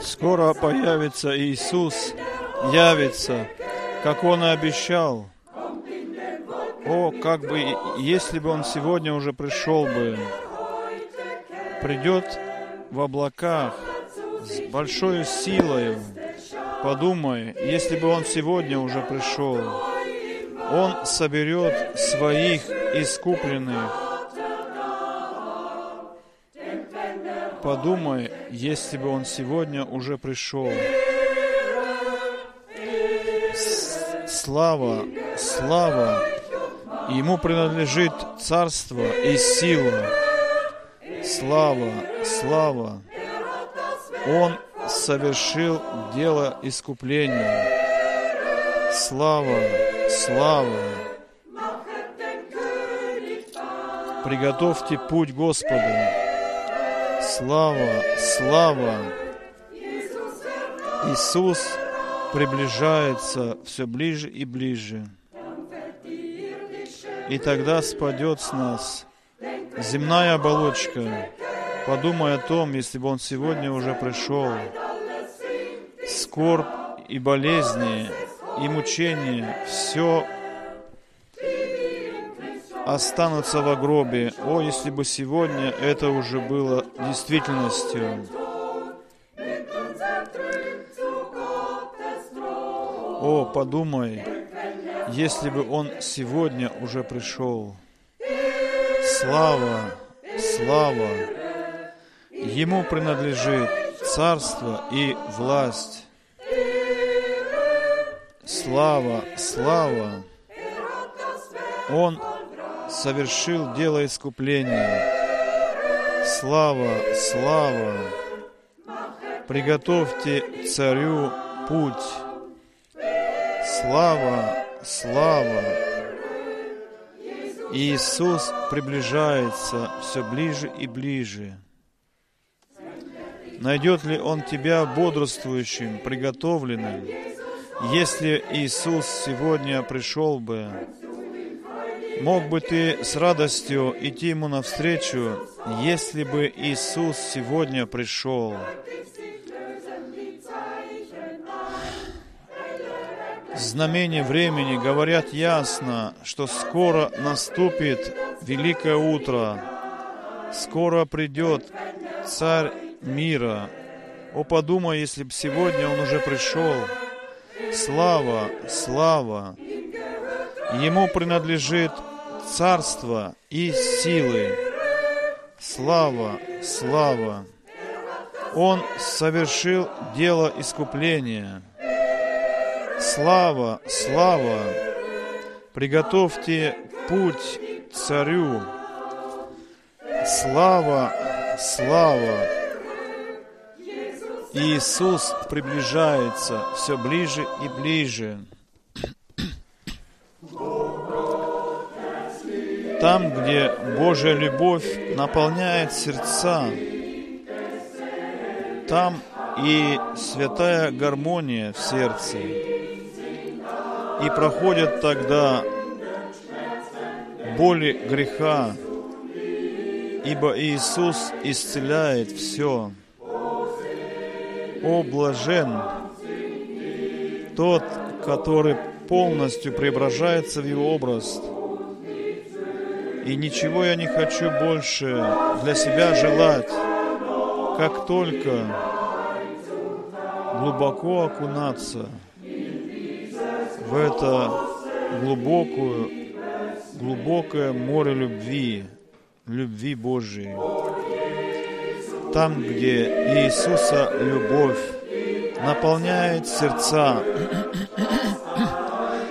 Скоро появится Иисус, явится, как Он и обещал. О, как бы, если бы Он сегодня уже пришел бы, придет в облаках с большой силой. Подумай, если бы Он сегодня уже пришел, Он соберет своих искупленных. Подумай, если бы Он сегодня уже пришел. Слава, слава, Ему принадлежит царство и сила. Слава, слава. Он совершил дело искупления. Слава, слава. Приготовьте путь Господу. Слава, слава. Иисус приближается все ближе и ближе. И тогда спадет с нас земная оболочка. Подумай о том, если бы Он сегодня уже пришел. Скорбь и болезни, и мучения, все останутся в гробе. О, если бы сегодня это уже было действительностью. О, подумай, если бы Он сегодня уже пришел. Слава, слава. Ему принадлежит царство и власть. Слава, слава. Он совершил дело искупления. Слава, слава. Приготовьте царю путь. Слава, слава. Иисус приближается все ближе и ближе. Найдет ли Он тебя бодрствующим, приготовленным? Если Иисус сегодня пришел бы, мог бы ты с радостью идти Ему навстречу, если бы Иисус сегодня пришел? Знамения времени говорят ясно, что скоро наступит великое утро, скоро придет Царь мира. О, подумай, если бы сегодня Он уже пришел. Слава, слава. Ему принадлежит царство и силы. Слава, слава. Он совершил дело искупления. Слава, слава. Приготовьте путь царю. Слава, слава. Иисус приближается все ближе и ближе. Там, где Божья любовь наполняет сердца, там и святая гармония в сердце. И проходят тогда боли греха, ибо Иисус исцеляет все. О, блажен тот, который полностью преображается в Его образ. И ничего я не хочу больше для себя желать, как только глубоко окунаться в это глубокую, глубокое море любви, любви Божией. Там, где Иисуса любовь наполняет сердца,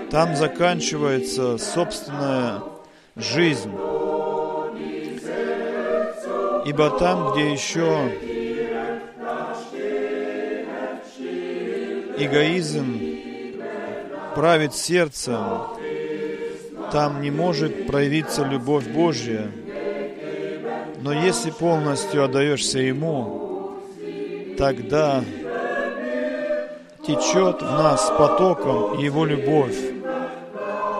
там заканчивается собственная жизнь. Ибо там, где еще эгоизм правит сердцем, там не может проявиться любовь Божья. Но если полностью отдаешься Ему, тогда течет в нас потоком Его любовь.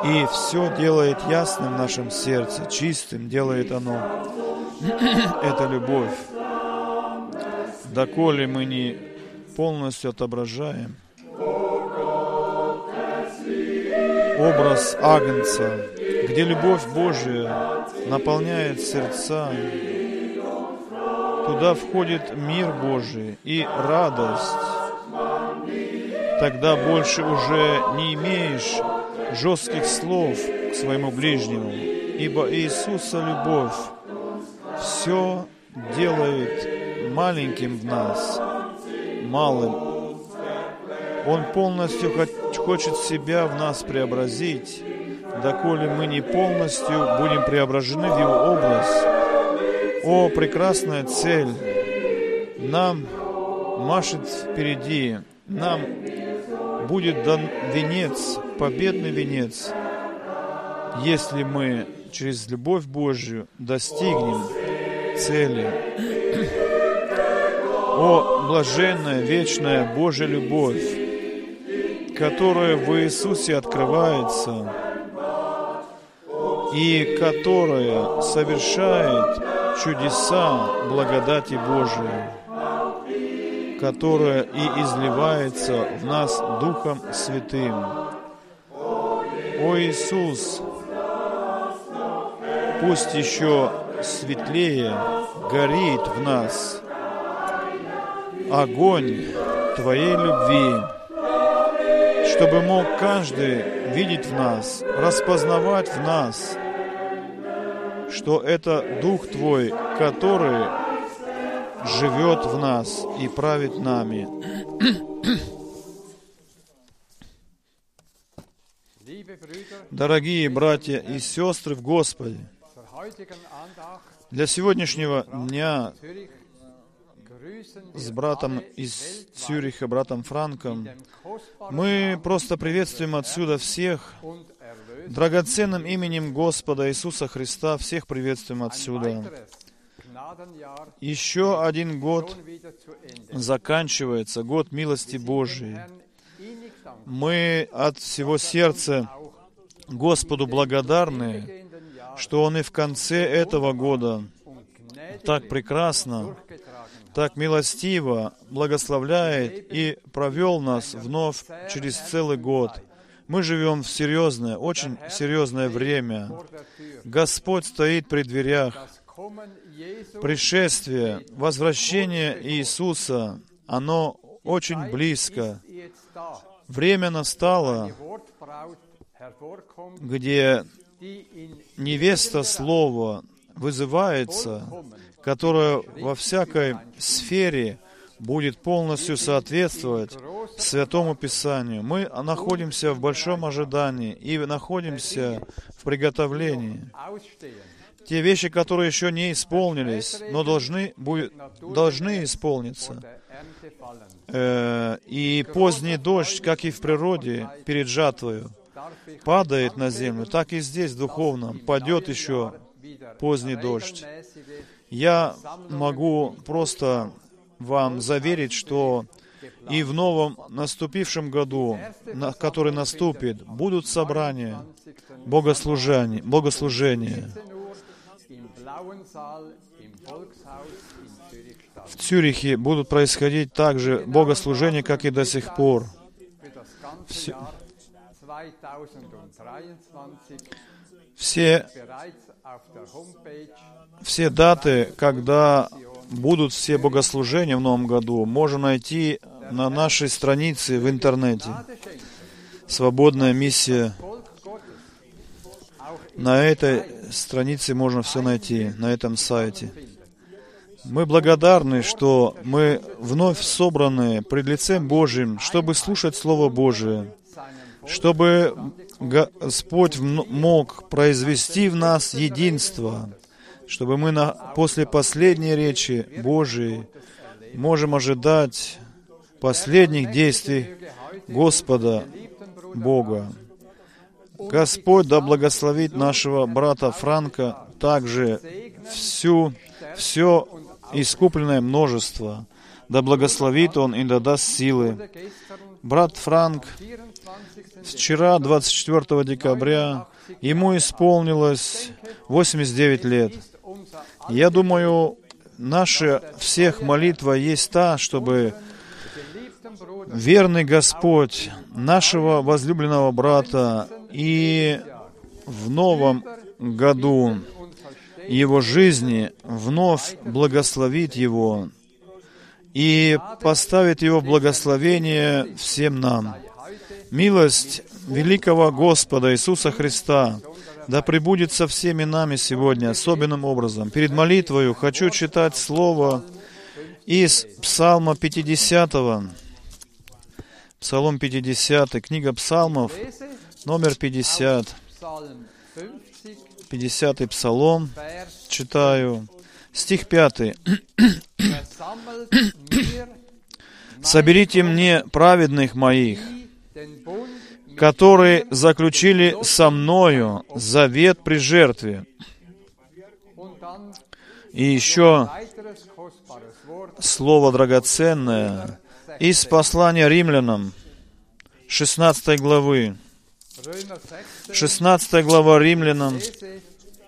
И все делает ясным в нашем сердце, чистым делает оно. Это любовь. доколе мы не полностью отображаем образ Агнца, где любовь Божия наполняет сердца, туда входит мир Божий и радость. Тогда больше уже не имеешь жестких слов к своему ближнему, ибо Иисуса любовь все делает маленьким в нас, малым. Он полностью хочет себя в нас преобразить, доколе мы не полностью будем преображены в Его образ. О, прекрасная цель! Нам машет впереди, нам будет дан венец, победный венец, если мы через любовь Божью достигнем цели. О, блаженная, вечная Божья любовь, которая в Иисусе открывается и которая совершает чудеса благодати Божией, которая и изливается в нас Духом Святым. О Иисус, пусть еще светлее горит в нас огонь Твоей любви, чтобы мог каждый видеть в нас, распознавать в нас, что это Дух Твой, который живет в нас и правит нами. Дорогие братья и сестры в Господе, для сегодняшнего дня с братом из Цюриха, братом Франком, мы просто приветствуем отсюда всех драгоценным именем Господа Иисуса Христа, всех приветствуем отсюда. Еще один год заканчивается, год милости Божией. Мы от всего сердца Господу благодарны, что Он и в конце этого года так прекрасно, так милостиво благословляет и провел нас вновь через целый год. Мы живем в серьезное, очень серьезное время. Господь стоит при дверях. Пришествие, возвращение Иисуса, оно очень близко. Время настало, где невеста Слова вызывается, которая во всякой сфере будет полностью соответствовать Святому Писанию. Мы находимся в большом ожидании и находимся в приготовлении. Те вещи, которые еще не исполнились, но должны, будет, должны исполниться. Э, и поздний дождь, как и в природе, перед жатвою, падает на землю, так и здесь, духовном, падет еще поздний дождь. Я могу просто вам заверить, что и в новом наступившем году, на, который наступит, будут собрания, богослужения, богослужения в Цюрихе будут происходить также богослужения, как и до сих пор. Все, все, все даты, когда будут все богослужения в новом году, можно найти на нашей странице в интернете. Свободная миссия. На этой странице можно все найти, на этом сайте. Мы благодарны, что мы вновь собраны пред лицем Божьим, чтобы слушать Слово Божие, чтобы Господь мог произвести в нас единство, чтобы мы на, после последней речи Божией можем ожидать последних действий Господа Бога. Господь да благословит нашего брата Франка также всю, все искупленное множество. Да благословит он и да даст силы. Брат Франк вчера, 24 декабря, ему исполнилось 89 лет. Я думаю, наша всех молитва есть та, чтобы верный Господь нашего возлюбленного брата и в новом году его жизни вновь благословит его и поставит его в благословение всем нам. Милость великого Господа Иисуса Христа да пребудет со всеми нами сегодня особенным образом. Перед молитвою хочу читать слово из Псалма 50. Псалом 50, книга Псалмов, номер 50. 50 Псалом, читаю, стих 5. «Соберите мне праведных моих, которые заключили со мною завет при жертве». И еще слово драгоценное из послания римлянам, 16 главы. 16 глава римлянам.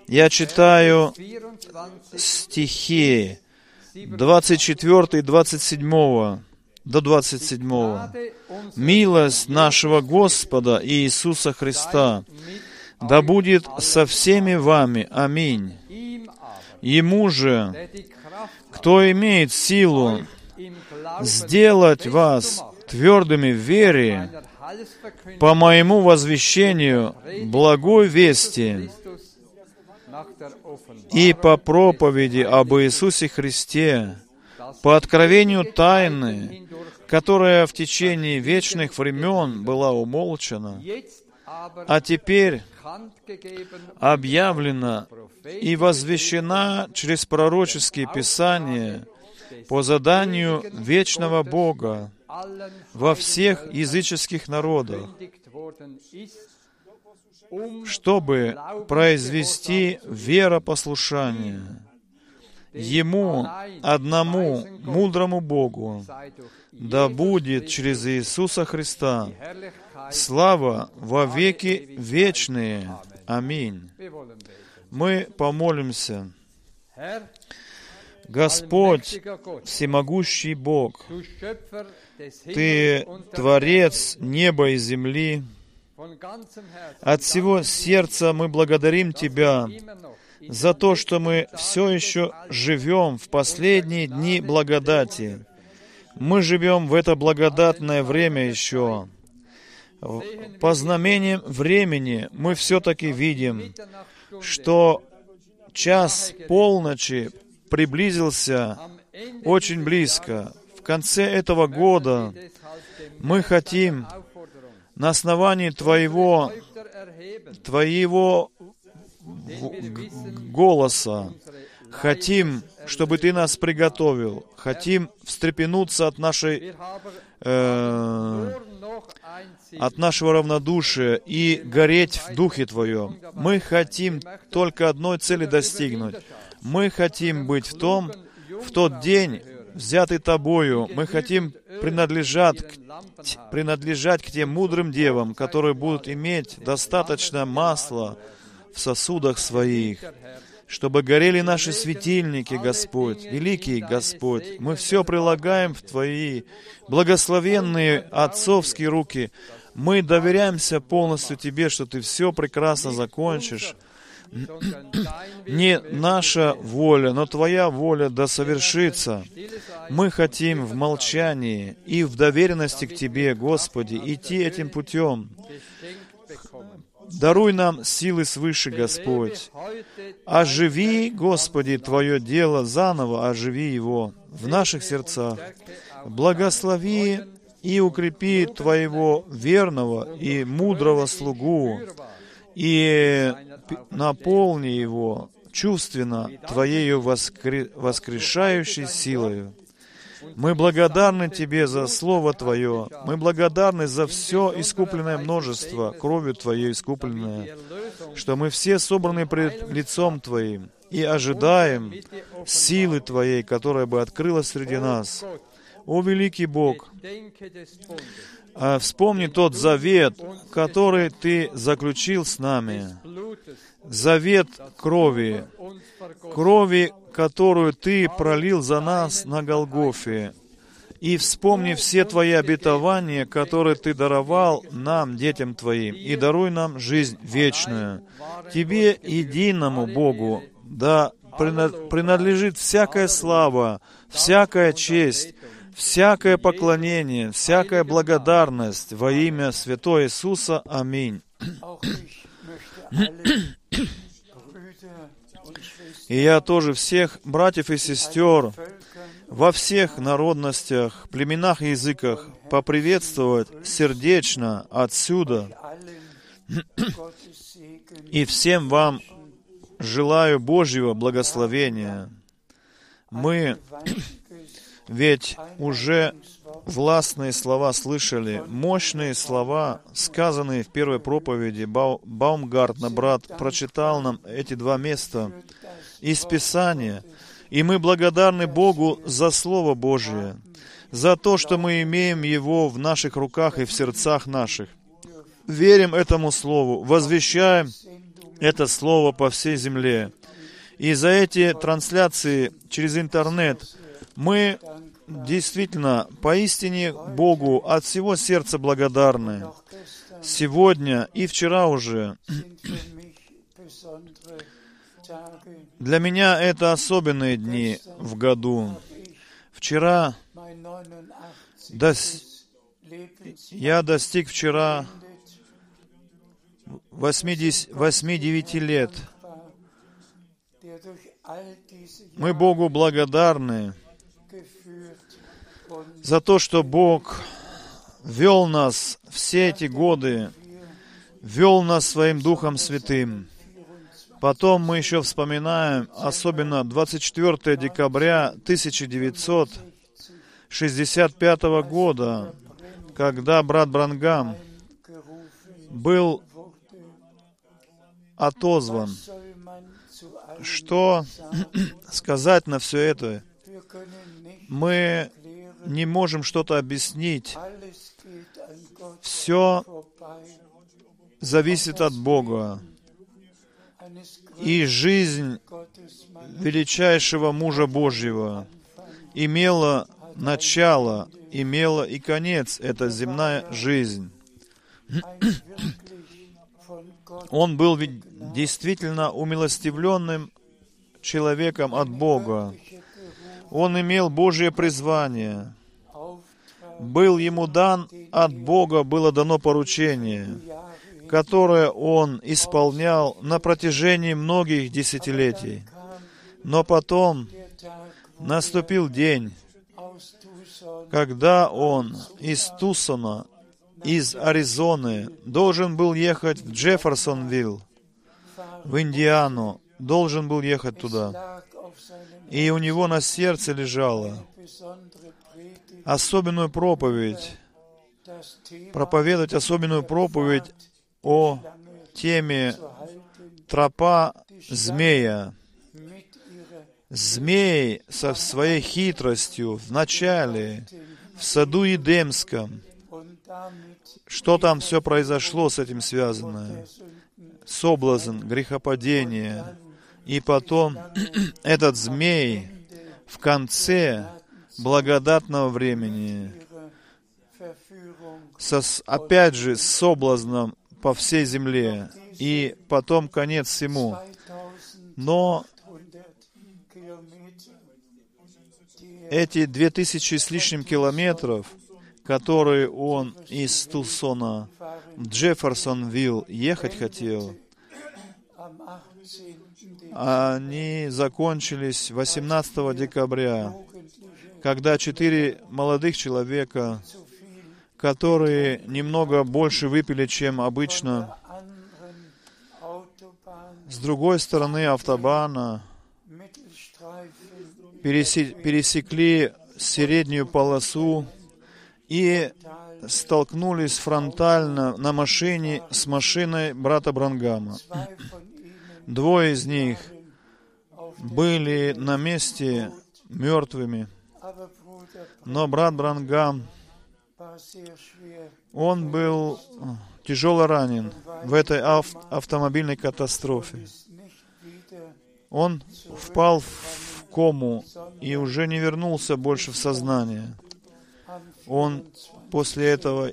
Я читаю стихи 24 и 27 до 27. «Милость нашего Господа Иисуса Христа да будет со всеми вами. Аминь. Ему же, кто имеет силу сделать вас твердыми в вере по моему возвещению благой вести и по проповеди об Иисусе Христе, по откровению тайны, которая в течение вечных времен была умолчана, а теперь объявлена и возвещена через пророческие писания по заданию вечного Бога во всех языческих народах, чтобы произвести веропослушание Ему, одному мудрому Богу, да будет через Иисуса Христа слава во веки вечные. Аминь. Мы помолимся. Господь, всемогущий Бог, Ты Творец неба и земли, от всего сердца мы благодарим Тебя за то, что мы все еще живем в последние дни благодати. Мы живем в это благодатное время еще. По знамениям времени мы все-таки видим, что час полночи приблизился очень близко. В конце этого года мы хотим на основании Твоего, Твоего голоса, хотим, чтобы Ты нас приготовил, хотим встрепенуться от нашей э, от нашего равнодушия и гореть в Духе Твоем. Мы хотим только одной цели достигнуть. Мы хотим быть в том, в тот день, взятый Тобою, мы хотим принадлежать, принадлежать к тем мудрым девам, которые будут иметь достаточно масла в сосудах своих, чтобы горели наши светильники, Господь, великий Господь. Мы все прилагаем в Твои благословенные отцовские руки. Мы доверяемся полностью Тебе, что Ты все прекрасно закончишь. Не наша воля, но Твоя воля да совершится. Мы хотим в молчании и в доверенности к Тебе, Господи, идти этим путем. Даруй нам силы свыше, Господь. Оживи, Господи, Твое дело заново, оживи его в наших сердцах. Благослови и укрепи Твоего верного и мудрого слугу, и наполни его чувственно Твоею воскре... воскрешающей силою. Мы благодарны Тебе за Слово Твое. Мы благодарны за все искупленное множество, кровью Твоей искупленное, что мы все собраны пред лицом Твоим и ожидаем силы Твоей, которая бы открылась среди нас. О великий Бог, А вспомни тот завет, который Ты заключил с нами. Завет крови, крови, которую Ты пролил за нас на Голгофе. И вспомни все Твои обетования, которые Ты даровал нам, детям Твоим, и даруй нам жизнь вечную. Тебе, единому Богу, да прина- принадлежит всякая слава, всякая честь, всякое поклонение, всякая благодарность во имя Святого Иисуса. Аминь. И я тоже всех братьев и сестер во всех народностях, племенах и языках поприветствовать сердечно отсюда. И всем вам желаю Божьего благословения. Мы ведь уже властные слова слышали, мощные слова, сказанные в первой проповеди. Бау- Баумгартна, брат, прочитал нам эти два места из Писания. И мы благодарны Богу за Слово Божие, за то, что мы имеем Его в наших руках и в сердцах наших. Верим этому Слову, возвещаем это Слово по всей земле. И за эти трансляции через интернет мы действительно поистине Богу от всего сердца благодарны. Сегодня и вчера уже для меня это особенные дни в году. Вчера Mein 89. дос- я достиг вчера endet, 8-9 лет. Мы Богу благодарны за то, что Бог вел нас все эти годы, вел нас своим Духом Святым. Потом мы еще вспоминаем, особенно 24 декабря 1965 года, когда брат Брангам был отозван. Что сказать на все это? Мы не можем что-то объяснить. Все зависит от Бога. И жизнь величайшего мужа Божьего имела начало, имела и конец, это земная жизнь. Он был ведь действительно умилостивленным человеком от Бога. Он имел Божье призвание. Был ему дан от Бога, было дано поручение, которое он исполнял на протяжении многих десятилетий. Но потом наступил день, когда он из Тусона, из Аризоны, должен был ехать в Джефферсонвилл, в Индиану, должен был ехать туда. И у него на сердце Predigt, особенную проповедь, проповедовать особенную проповедь о теме тропа змея. Змей со своей хитростью в начале, в саду Едемском, что там все произошло с этим связано? Соблазн, грехопадение. И потом этот змей в конце благодатного времени, со, опять же, с соблазном по всей земле, и потом конец всему. 2800 Но эти две тысячи с лишним километров, которые он из Тусона в Джефферсонвилл ехать хотел, am 18. Они закончились 18 декабря, когда четыре молодых человека, которые немного больше выпили, чем обычно, с другой стороны автобана пересекли среднюю полосу и столкнулись фронтально на машине с машиной брата Брангама. Двое из них были на месте мертвыми, Но брат Брангам, он был э, тяжело ранен в этой ав- автомобильной катастрофе. Он впал в кому и уже не вернулся больше в сознание. Он после этого,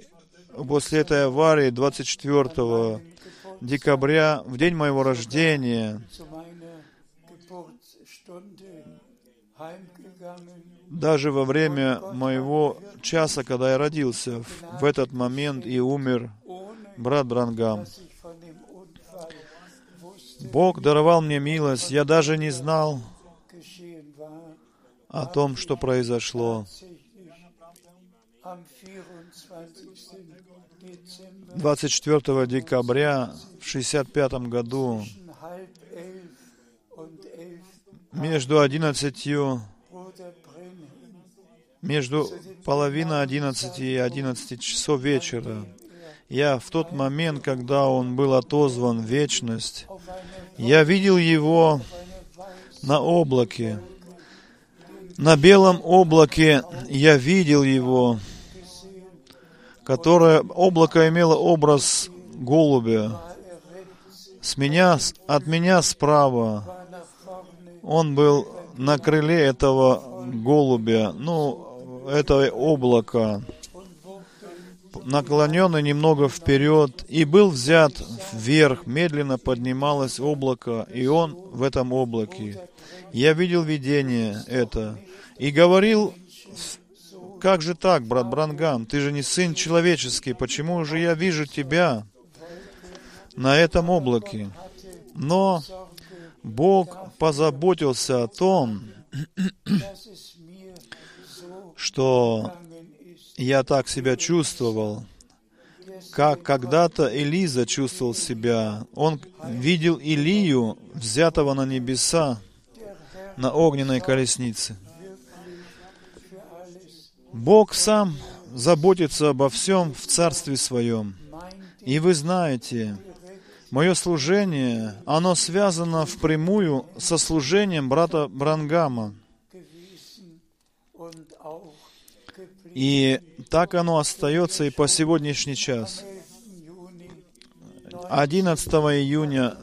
после этой аварии 24 декабря, в день моего рождения, даже во время моего часа, когда я родился, в, этот момент и умер брат Брангам. Бог даровал мне милость, я даже не знал о том, что произошло. Tatsächlich am 24. Dezember 24 декабря в 65 году между 11, Bruder Brennan между половиной 11 и 11 часов вечера, я в тот момент, когда он был отозван в вечность, я видел его на облаке. На белом облаке я видел его, которое облако имело образ голубя. С меня, от меня справа он был на крыле этого голубя, ну, этого облака, наклоненный немного вперед, и был взят вверх, медленно поднималось облако, и он в этом облаке. Я видел видение это, и говорил, как же так, брат Брангам, ты же не сын человеческий, почему же я вижу тебя на этом облаке? Но Бог позаботился о том, что я так себя чувствовал, как когда-то Элиза чувствовал себя. Он видел Илию, взятого на небеса, на огненной колеснице. Бог сам заботится обо всем в Царстве Своем. И вы знаете, мое служение, оно связано впрямую со служением брата Брангама. И так оно остается и по сегодняшний час. 11. Juni 11 июня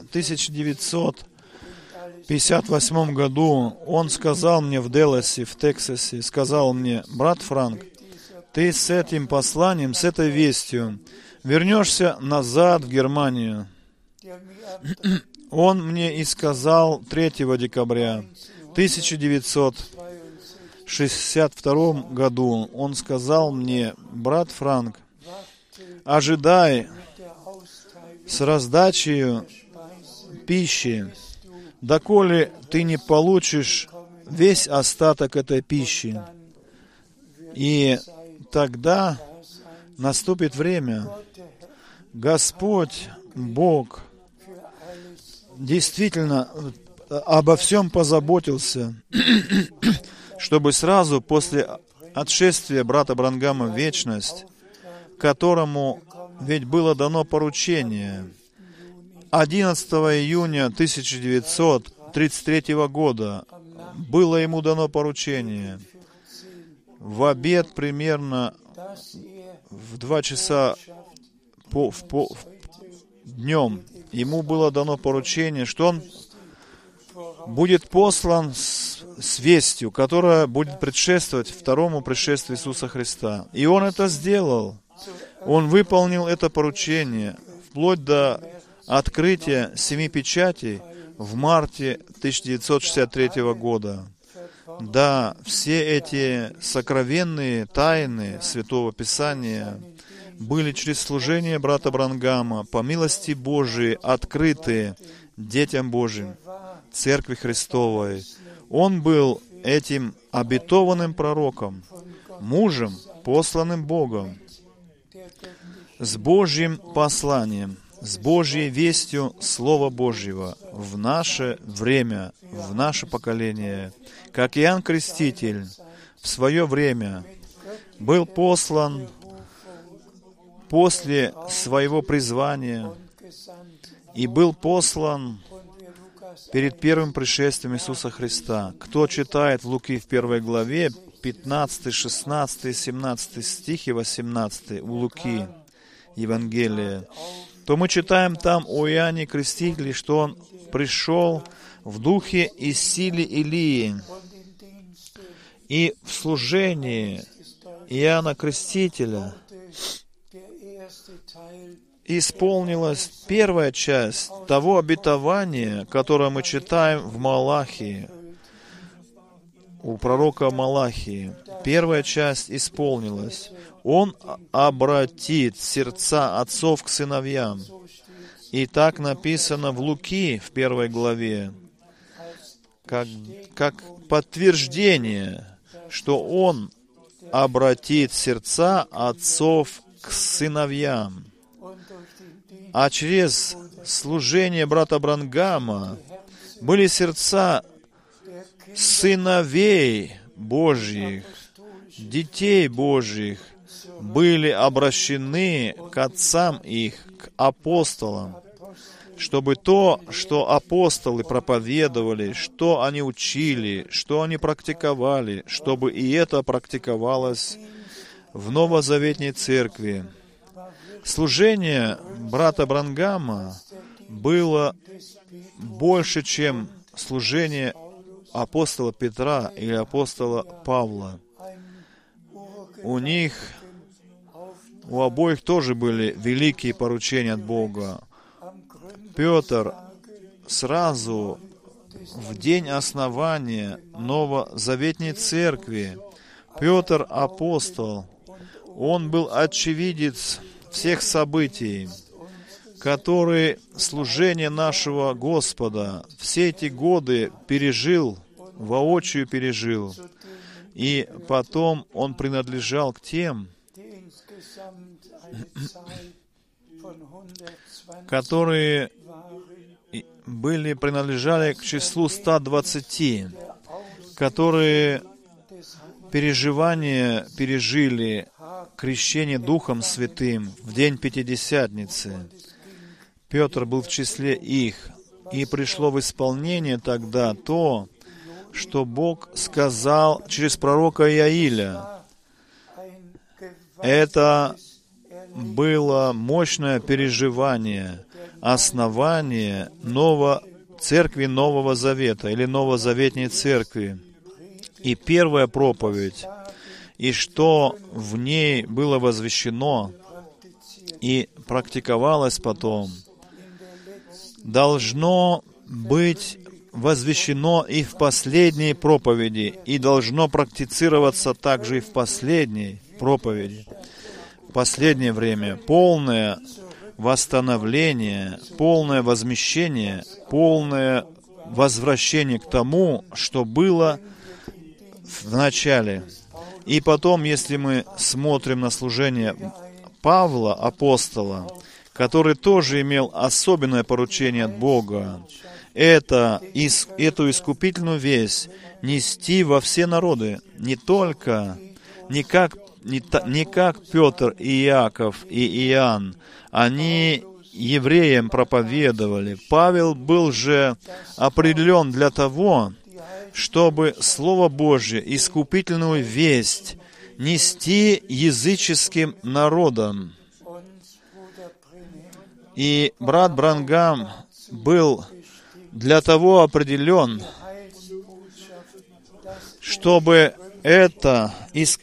1958 году он сказал мне в Деласе, в Тексасе, сказал мне, брат Франк, ты с этим посланием, с этой вестью вернешься назад в Германию. Он мне и сказал 3 декабря 1962 году, он сказал мне, брат Франк, ожидай с раздачей пищи, доколе ты не получишь весь остаток этой пищи. И тогда наступит время, Господь, Бог, действительно э, обо всем позаботился, чтобы сразу после отшествия брата Брангама в вечность, которому ведь было дано поручение, 11 июня 1933 года было ему дано поручение в обед примерно в два часа по, в, по, в- днем ему было дано поручение, что он будет послан с, с вестью, которая будет предшествовать второму пришествию Иисуса Христа. И он это сделал. Он выполнил это поручение вплоть до открытия семи печатей в марте 1963 года. Да, все эти сокровенные тайны Святого Писания были через служение брата Брангама, по милости Божией, открыты детям Божьим, Церкви Христовой. Он был этим обетованным пророком, мужем, посланным Богом, с Божьим посланием, с Божьей вестью Слова Божьего в наше время, в наше поколение. Как Иоанн Креститель в свое время был послан после своего призвания и был послан перед первым пришествием Иисуса Христа. Кто читает Луки в первой главе 15, 16, 17 стих и 18 у Луки Евангелия, то мы читаем там о Иоанне Крестителе, что он пришел в духе и силе Илии, и в служении Иоанна Крестителя исполнилась первая часть того обетования, которое мы читаем в Малахии, у пророка Малахии. Первая часть исполнилась. Он обратит сердца отцов к сыновьям. И так написано в Луки в первой главе, как, как подтверждение, что Он обратит сердца отцов к сыновьям. А через служение брата Брангама были сердца сыновей Божьих, детей Божьих, были обращены к отцам их, к апостолам, чтобы то, что апостолы проповедовали, что они учили, что они практиковали, чтобы и это практиковалось в Новозаветней Церкви. Служение брата Брангама было больше, чем служение апостола Петра или апостола Павла. У них, у обоих тоже были великие поручения от Бога. Петр сразу в день основания Новозаветней Церкви, Петр апостол, он был очевидец всех событий, которые служение нашего Господа все эти годы пережил, воочию пережил. И потом он принадлежал к тем, которые были, принадлежали к числу 120, которые переживания пережили крещение Духом Святым в день Пятидесятницы. Петр был в числе их, и пришло в исполнение тогда то, что Бог сказал через пророка Иаиля. Это было мощное переживание, основание нового церкви Нового Завета или Новозаветней церкви. И первая проповедь, и что в ней было возвещено и практиковалось потом, должно быть возвещено и в последней проповеди, и должно практицироваться также и в последней проповеди. Последнее время полное восстановление, полное возмещение, полное возвращение к тому, что было в начале. И потом, если мы смотрим на служение Павла, апостола, который тоже имел особенное поручение от Бога, это, ис, эту искупительную весть нести во все народы, не только, не как, не, не как Петр и Иаков и Иоанн, они евреям проповедовали. Павел был же определен для того, чтобы Слово Божье, искупительную весть, нести языческим народам. И брат Брангам был для того определен, чтобы это,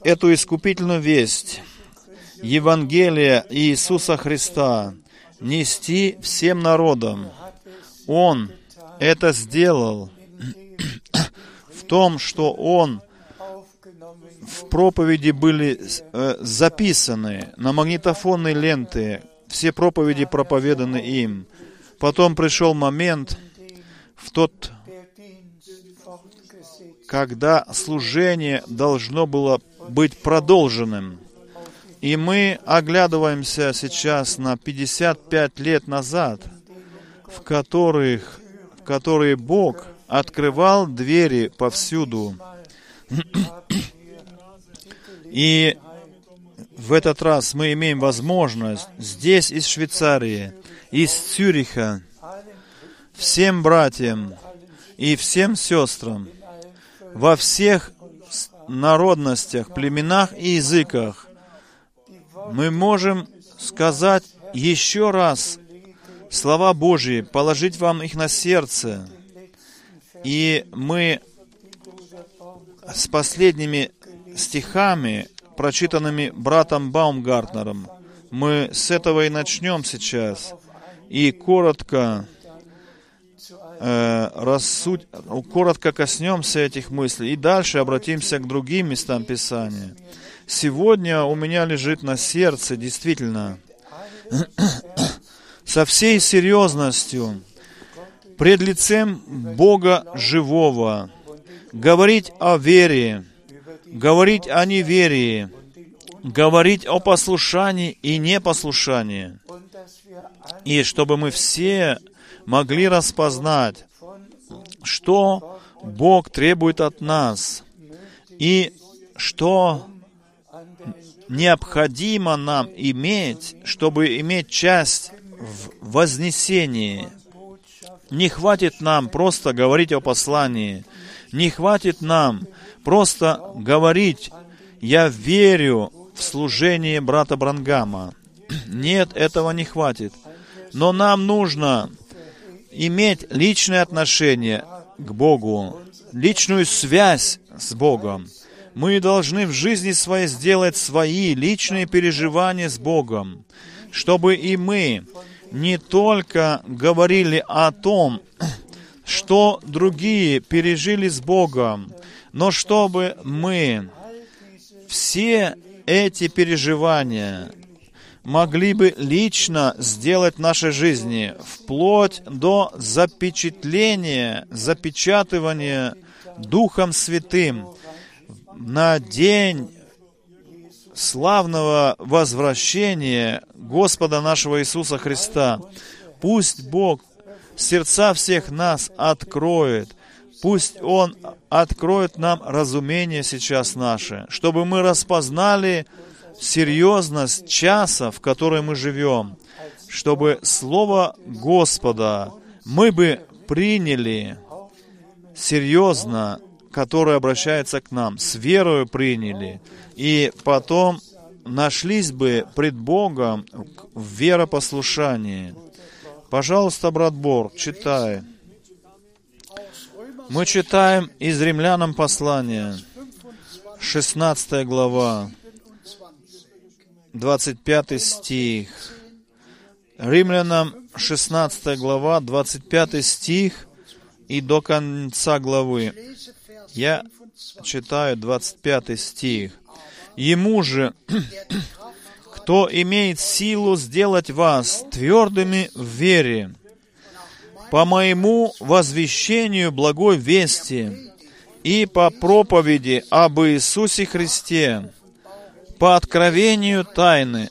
эту искупительную весть, Евангелие Иисуса Христа, нести всем народам. Он это сделал в том, что Он в проповеди были э, записаны на магнитофонные ленты, все проповеди проповеданы им. Потом пришел момент, в тот, когда служение должно было быть продолженным. И мы оглядываемся сейчас на 55 лет назад, в которых, в которые Бог открывал двери повсюду. И в этот раз мы имеем возможность здесь, из Швейцарии, из Цюриха, всем братьям и всем сестрам во всех народностях, племенах и языках. Мы можем сказать еще раз слова Божьи, положить вам их на сердце. И мы с последними стихами, прочитанными братом Баумгартнером, мы с этого и начнем сейчас. И коротко, рассудь, коротко коснемся этих мыслей. И дальше обратимся к другим местам Писания. Сегодня у меня лежит на сердце, действительно, со всей серьезностью, пред лицем Бога живого, говорить о вере, говорить о неверии, говорить о послушании и непослушании. И чтобы мы все могли распознать, что Бог требует от нас и что необходимо нам иметь, чтобы иметь часть в вознесении. Не хватит нам просто говорить о послании. Не хватит нам просто говорить, я верю в служение брата Брангама. Нет, этого не хватит. Но нам нужно иметь личное отношение к Богу, личную связь с Богом. Мы должны в жизни своей сделать свои личные переживания с Богом, чтобы и мы не только говорили о том, что другие пережили с Богом, но чтобы мы все эти переживания могли бы лично сделать в нашей жизни, вплоть до запечатления, запечатывания Духом Святым на день славного возвращения Господа нашего Иисуса Христа. Пусть Бог сердца всех нас откроет. Пусть Он откроет нам разумение сейчас наше, чтобы мы распознали серьезность часа, в который мы живем, чтобы Слово Господа мы бы приняли серьезно, которое обращается к нам, с верою приняли, и потом нашлись бы пред Богом в веропослушании. Пожалуйста, брат Бор, читай. Мы читаем из Римлянам послание, 16 глава, 25 стих. Римлянам 16 глава, 25 стих и до конца главы. Я читаю 25 стих. Ему же, кто имеет силу сделать вас твердыми в вере, по моему возвещению благой вести и по проповеди об Иисусе Христе, по откровению тайны,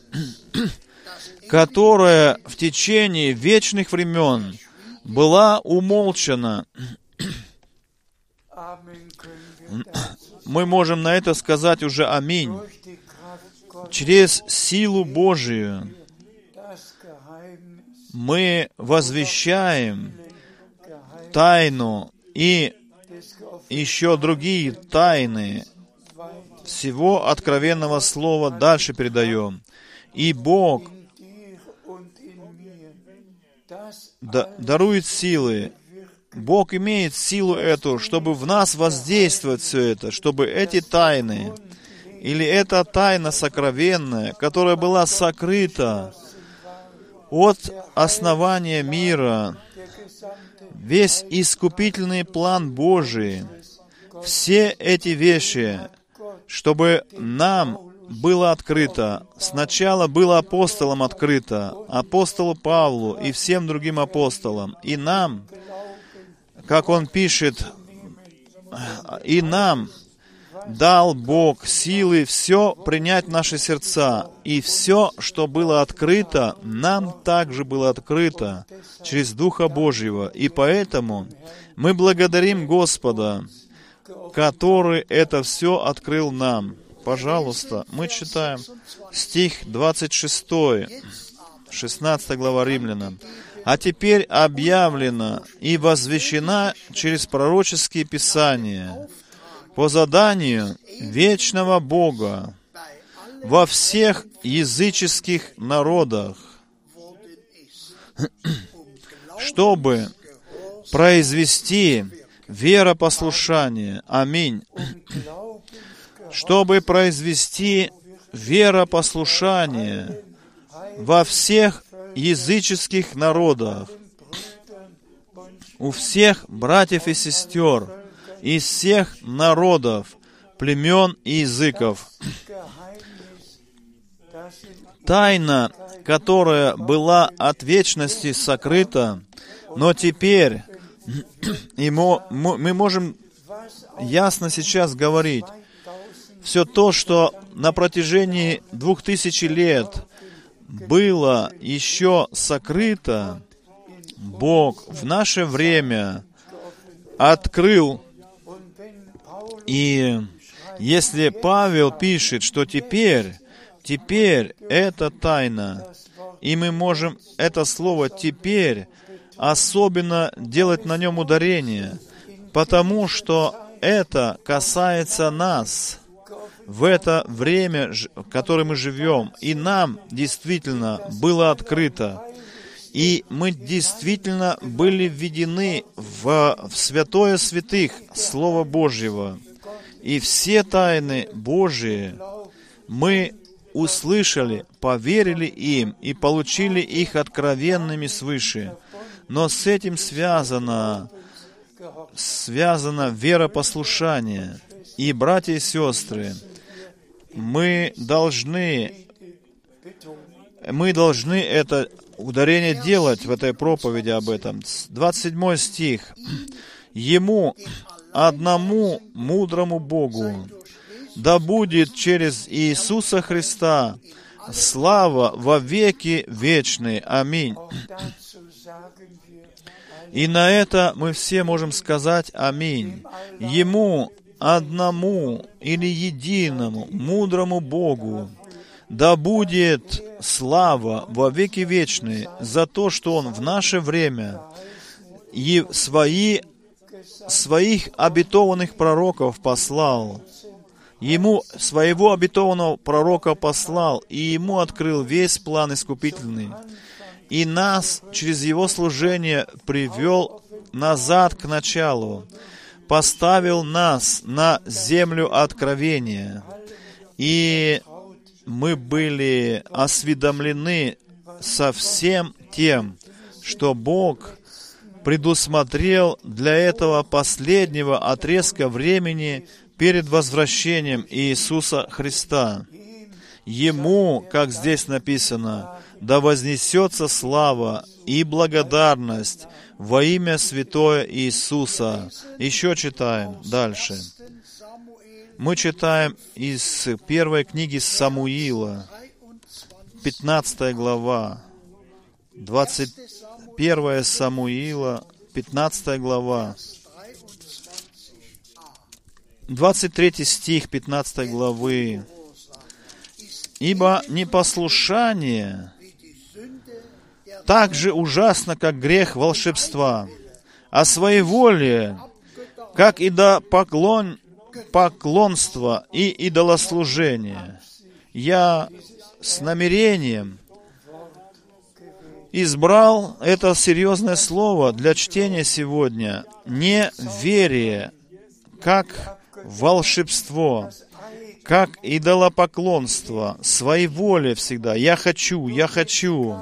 которая в течение вечных времен была умолчана. Мы можем на это сказать уже аминь. Через силу Божию мы возвещаем тайну и еще другие тайны всего откровенного слова дальше передаем. И Бог да, дарует силы. Бог имеет силу эту, чтобы в нас воздействовать все это, чтобы эти тайны, или эта тайна сокровенная, которая была сокрыта от основания мира, весь искупительный план Божий, все эти вещи, чтобы нам было открыто. Сначала было апостолам открыто, апостолу Павлу и всем другим апостолам. И нам, как он пишет, и нам дал Бог силы все принять в наши сердца. И все, что было открыто, нам также было открыто через Духа Божьего. И поэтому мы благодарим Господа, который это все открыл нам. Пожалуйста, мы читаем стих 26, 16 глава Римлянам. «А теперь объявлена и возвещена через пророческие писания по заданию вечного Бога во всех языческих народах, чтобы произвести веропослушание. Аминь. Чтобы произвести веропослушание во всех языческих народах, у всех братьев и сестер, из всех народов, племен и языков. Тайна, которая была от вечности сокрыта, но теперь и мы можем ясно сейчас говорить, все то, что на протяжении двух тысяч лет было еще сокрыто, Бог в наше время открыл. И если Павел пишет, что теперь, теперь это тайна, и мы можем это слово «теперь» особенно делать на нем ударение, потому что это касается нас в это время, в которое мы живем, и нам действительно было открыто, и мы действительно были введены в, в святое святых Слова Божьего. И все тайны Божьи мы услышали, поверили им и получили их откровенными свыше. Но с этим связано, связано веропослушание. И, братья и сестры, мы должны, мы должны это ударение делать в этой проповеди об этом. 27 стих. Ему, одному мудрому Богу, да будет через Иисуса Христа слава во веки вечные. Аминь. И на это мы все можем сказать Аминь. Ему одному или единому, мудрому Богу, да будет слава во веки вечные за то, что Он в наше время и свои, своих обетованных пророков послал. Ему своего обетованного пророка послал, и ему открыл весь план искупительный и нас через Его служение привел назад к началу, поставил нас на землю откровения, и мы были осведомлены со всем тем, что Бог предусмотрел для этого последнего отрезка времени перед возвращением Иисуса Христа. Ему, как здесь написано, да вознесется слава и благодарность во имя Святое Иисуса. Еще читаем дальше. Мы читаем из первой книги Самуила, 15 глава, 21 Самуила, 15 глава, 23 стих 15 главы. «Ибо непослушание так же ужасно, как грех волшебства, а своеволие, как и до поклон, поклонства и идолослужения. Я с намерением избрал это серьезное слово для чтения сегодня. Не верие, как волшебство, как идолопоклонство, своеволие всегда. Я хочу, я хочу.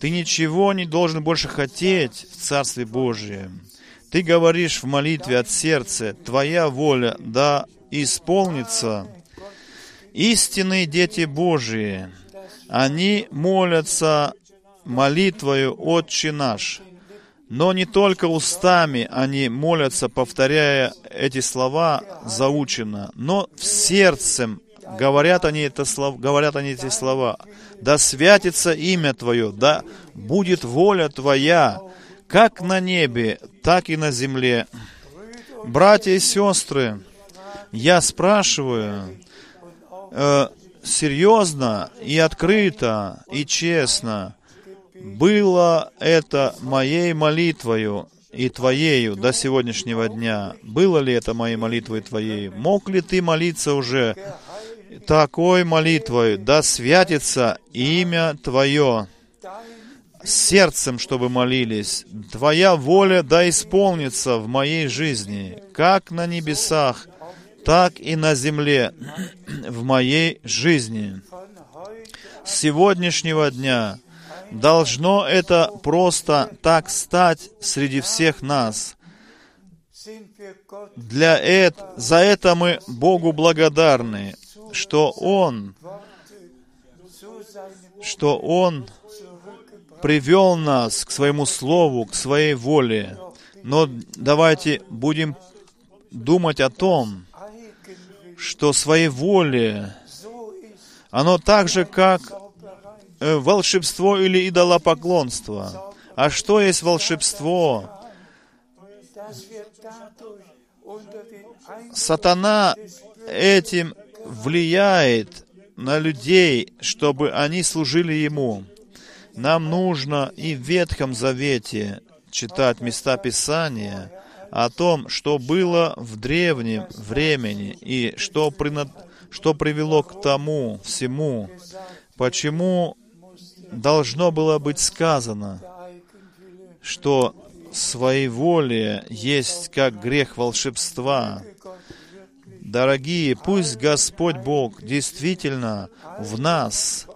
Ты ничего не должен больше хотеть в Царстве Божьем. Ты говоришь в молитве от сердца, Твоя воля да исполнится. Истинные дети Божии, они молятся молитвою «Отче наш». Но не только устами они молятся, повторяя эти слова заучено, но в сердцем говорят они, это, говорят они эти слова да святится имя Твое, да будет воля Твоя, как на небе, так и на земле. Братья и сестры, я спрашиваю э, серьезно и открыто и честно, было это моей молитвою и Твоею до сегодняшнего дня. Было ли это моей молитвой Твоей? Мог ли Ты молиться уже такой молитвой? Да святится имя Твое сердцем, чтобы молились. Твоя воля да исполнится в моей жизни, как на небесах, так и на земле, в моей жизни. С сегодняшнего дня должно это просто так стать среди всех нас. Для это, за это мы Богу благодарны, что Он, что Он привел нас к своему слову, к своей воле. Но давайте будем думать о том, что своей воле, оно так же, как э, волшебство или идолопоклонство. А что есть волшебство? Сатана этим влияет на людей, чтобы они служили ему. Нам нужно и в Ветхом Завете читать места Писания о том, что было в древнем времени и что, принад... что привело к тому всему, почему должно было быть сказано, что своеволие есть как грех волшебства. Дорогие, пусть Господь Бог действительно в нас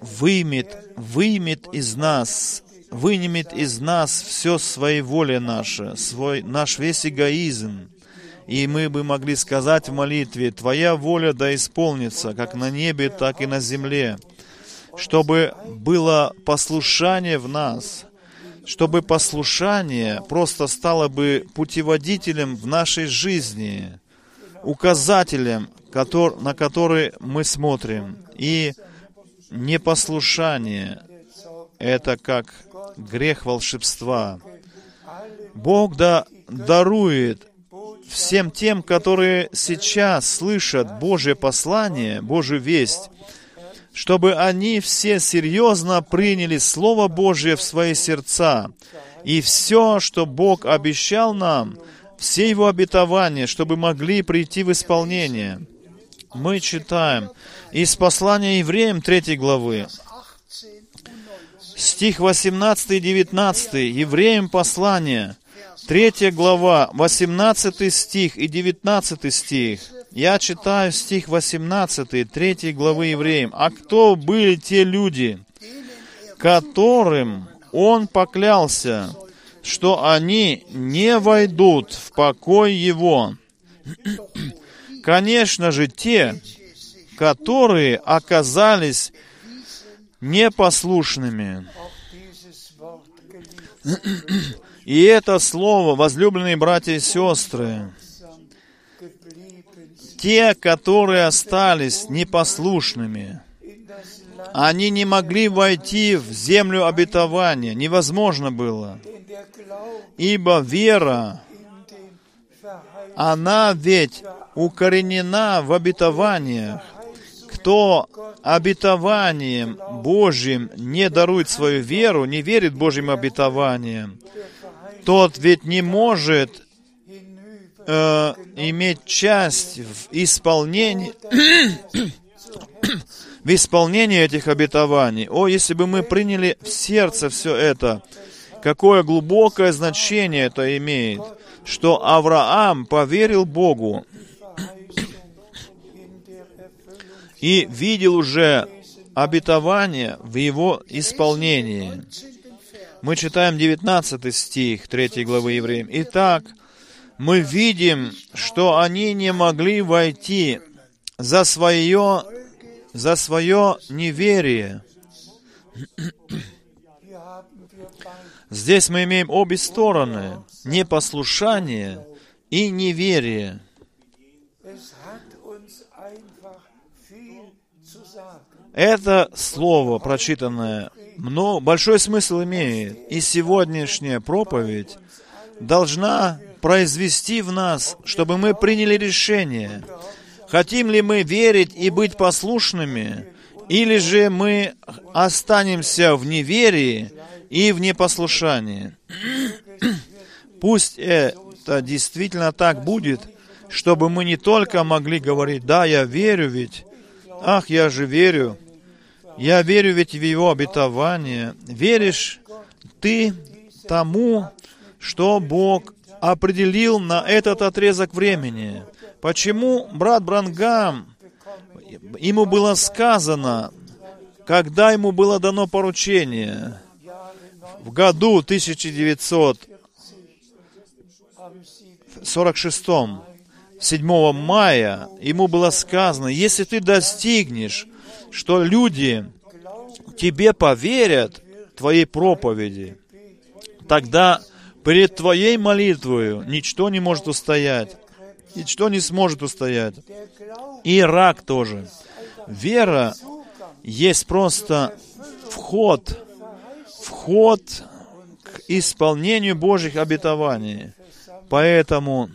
вымет, вымет из нас, вынемет из нас все своей воли наше, свой, наш весь эгоизм. И мы бы могли сказать в молитве, «Твоя воля да исполнится, как на небе, так и на земле», чтобы было послушание в нас, чтобы послушание просто стало бы путеводителем в нашей жизни, указателем, на который мы смотрим. И непослушание — это как грех волшебства. Бог да дарует всем тем, которые сейчас слышат Божье послание, Божью весть, чтобы они все серьезно приняли Слово Божье в свои сердца. И все, что Бог обещал нам, все Его обетования, чтобы могли прийти в исполнение. Мы читаем из послания евреям 3 главы, стих 18 и 19, евреям послание, 3 глава, 18 стих и 19 стих. Я читаю стих 18, 3 главы евреям. «А кто были те люди, которым он поклялся, что они не войдут в покой его?» Конечно же, те, которые оказались непослушными. И это слово, возлюбленные братья и сестры, те, которые остались непослушными, они не могли войти в землю обетования. Невозможно было. Ибо вера, она ведь укоренена в обетованиях кто обетованием Божьим не дарует свою веру, не верит Божьим обетованиям, тот ведь не может э, иметь часть в исполнении, в исполнении этих обетований. О, если бы мы приняли в сердце все это, какое глубокое значение это имеет, что Авраам поверил Богу, и видел уже обетование в его исполнении. Мы читаем 19 стих 3 главы Евреям. Итак, мы видим, что они не могли войти за свое, за свое неверие. Здесь мы имеем обе стороны, непослушание и неверие. Это слово, прочитанное, но большой смысл имеет. И сегодняшняя проповедь должна произвести в нас, чтобы мы приняли решение, хотим ли мы верить и быть послушными, или же мы останемся в неверии и в непослушании. Пусть это действительно так будет, чтобы мы не только могли говорить, да, я верю ведь, ах, я же верю, я верю ведь в Его обетование. Веришь ты тому, что Бог определил на этот отрезок времени. Почему брат Брангам, ему было сказано, когда ему было дано поручение, в году 1946, 7 мая, ему было сказано, если ты достигнешь, что люди тебе поверят, твоей проповеди, тогда перед твоей молитвою ничто не может устоять. Ничто не сможет устоять. И рак тоже. Вера есть просто вход, вход к исполнению Божьих обетований. Поэтому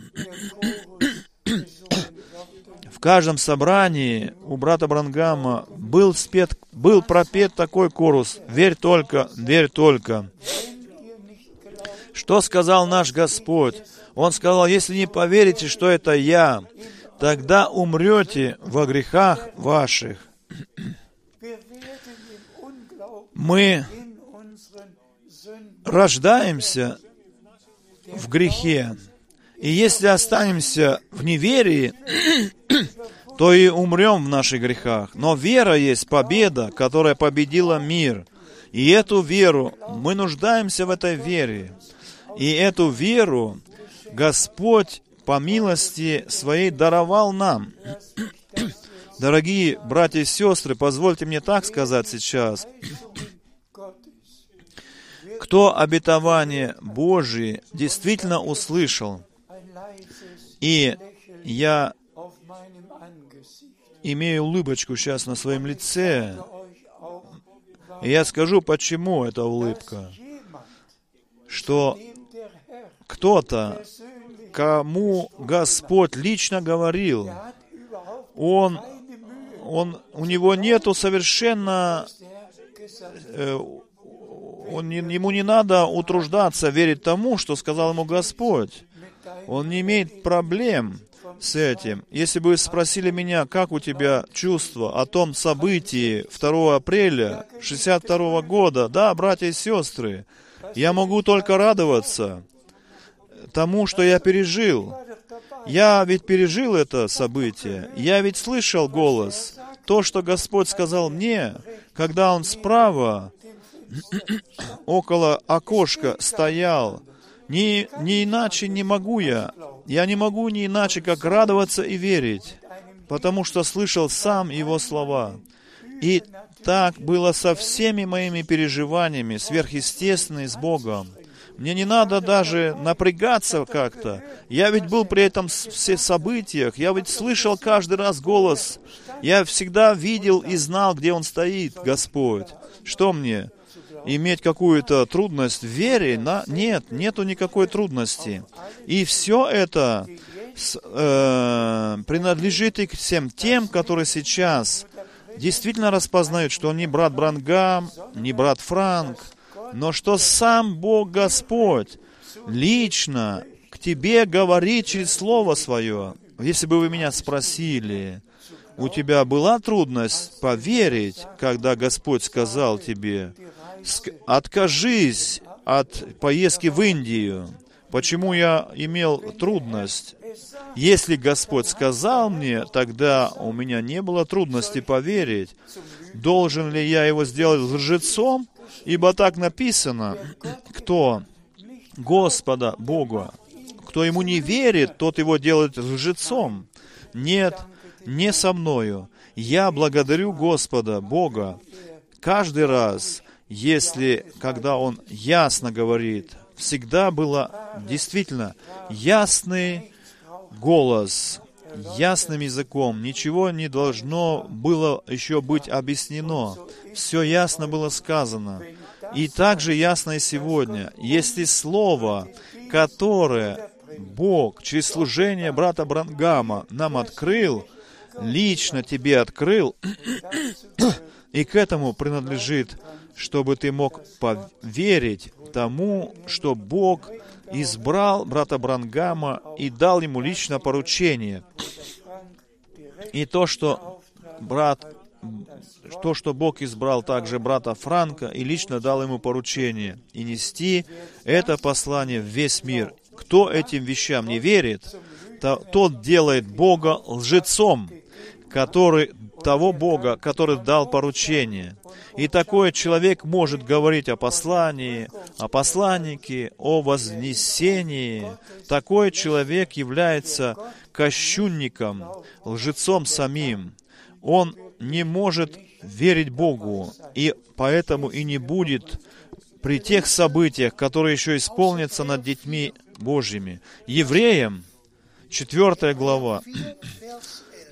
в каждом собрании у брата Брангама был спет, был пропет такой корус «Верь только, верь только». Что сказал наш Господь? Он сказал, если не поверите, что это я, тогда умрете во грехах ваших. Мы рождаемся в грехе. И если останемся в неверии, то и умрем в наших грехах. Но вера есть победа, которая победила мир. И эту веру, мы нуждаемся в этой вере. И эту веру Господь по милости своей даровал нам. Дорогие братья и сестры, позвольте мне так сказать сейчас. Кто обетование Божие действительно услышал, и я имею улыбочку сейчас на своем лице, и я скажу, почему эта улыбка. Что кто-то, кому Господь лично говорил, он, он, у него нету совершенно, э, он, ему не надо утруждаться верить тому, что сказал ему Господь. Он не имеет проблем с этим. Если бы вы спросили меня, как у тебя чувство о том событии 2 апреля 62 года, да, братья и сестры, я могу только радоваться тому, что я пережил. Я ведь пережил это событие. Я ведь слышал голос. То, что Господь сказал мне, когда Он справа, около окошка стоял, не, не иначе не могу я. Я не могу не иначе, как радоваться и верить, потому что слышал сам Его слова. И так было со всеми моими переживаниями, сверхъестественными с Богом. Мне не надо даже напрягаться как-то. Я ведь был при этом все событиях. Я ведь слышал каждый раз голос. Я всегда видел и знал, где Он стоит, Господь. Что мне? Иметь какую-то трудность в вере? На? Нет, нету никакой трудности. И все это с, э, принадлежит и всем тем, которые сейчас действительно распознают, что он не брат Брангам, не брат Франк, но что сам Бог Господь лично к тебе говорит через Слово Свое. Если бы вы меня спросили, у тебя была трудность поверить, когда Господь сказал тебе, откажись от поездки в Индию. Почему я имел трудность? Если Господь сказал мне, тогда у меня не было трудности поверить. Должен ли я его сделать лжецом? Ибо так написано, кто Господа Бога, кто ему не верит, тот его делает лжецом. Нет, не со мною. Я благодарю Господа Бога каждый раз, если, когда Он ясно говорит, всегда было действительно ясный голос, ясным языком. Ничего не должно было еще быть объяснено. Все ясно было сказано. И также ясно и сегодня. Если слово, которое Бог через служение брата Брангама нам открыл, лично тебе открыл, и к этому принадлежит чтобы ты мог поверить тому, что Бог избрал брата Брангама и дал ему лично поручение. И то, что брат, то, что Бог избрал также брата Франка и лично дал ему поручение и нести это послание в весь мир. Кто этим вещам не верит, то, тот делает Бога лжецом, который того Бога, который дал поручение. И такой человек может говорить о послании, о посланнике, о вознесении. Такой человек является кощунником, лжецом самим. Он не может верить Богу, и поэтому и не будет при тех событиях, которые еще исполнятся над детьми Божьими. Евреям, 4 глава,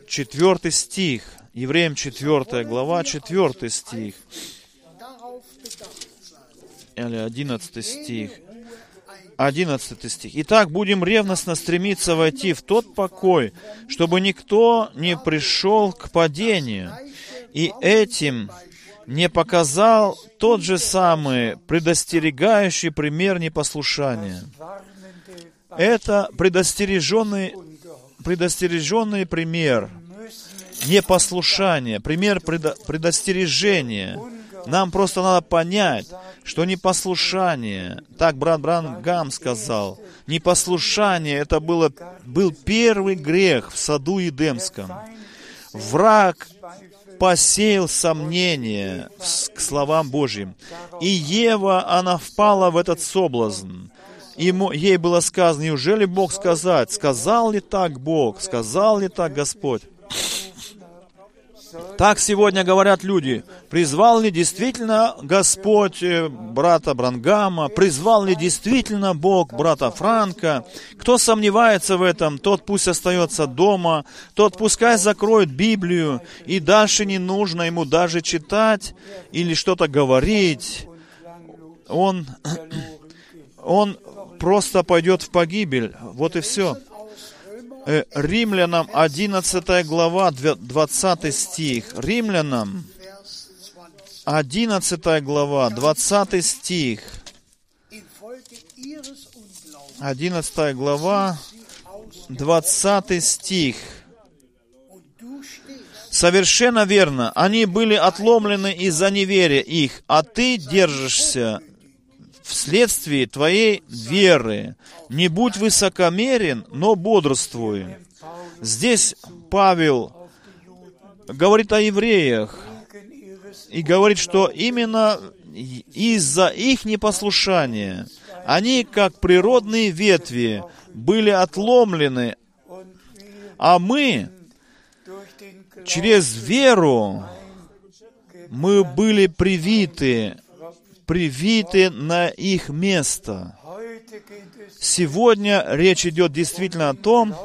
4 стих, Евреям 4 глава, 4 стих, или 11 стих. 11 стих. «Итак, будем ревностно стремиться войти в тот покой, чтобы никто не пришел к падению, и этим не показал тот же самый предостерегающий пример непослушания. Это предостереженный, предостереженный пример непослушания, пример предо, предостережения. Нам просто надо понять, что непослушание, так брат Брангам сказал, непослушание это было, был первый грех в саду Едемском. Враг посеял сомнение к словам Божьим. И Ева, она впала в этот соблазн. Ему, ей было сказано, неужели Бог сказать? Сказал ли так Бог? Сказал ли так Господь? Так сегодня говорят люди. Призвал ли действительно Господь э, брата Брангама? Призвал ли действительно Бог брата Франка? Кто сомневается в этом, тот пусть остается дома, тот пускай закроет Библию, и дальше не нужно ему даже читать или что-то говорить. Он, он просто пойдет в погибель. Вот и все. Э, Римлянам 11 глава, 20 стих. Римлянам 11 глава, 20 стих. 11 глава, 20 стих. Совершенно верно. Они были отломлены из-за неверия их, а ты держишься вследствие твоей веры. Не будь высокомерен, но бодрствуй. Здесь Павел говорит о евреях и говорит, что именно из-за их непослушания они, как природные ветви, были отломлены, а мы через веру мы были привиты привиты на их место. Сегодня речь идет действительно о том,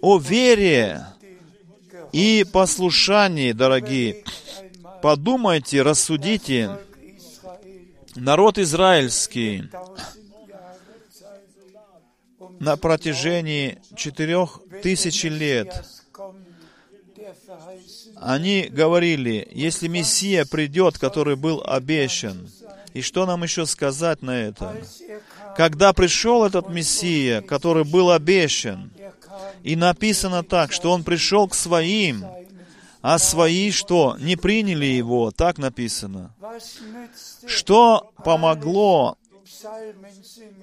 о вере и послушании, дорогие. Подумайте, рассудите. Народ израильский на протяжении четырех тысяч лет они говорили, если Мессия придет, который был обещан, и что нам еще сказать на это? Когда пришел этот Мессия, который был обещан, и написано так, что он пришел к своим, а свои что? Не приняли его, так написано. Что помогло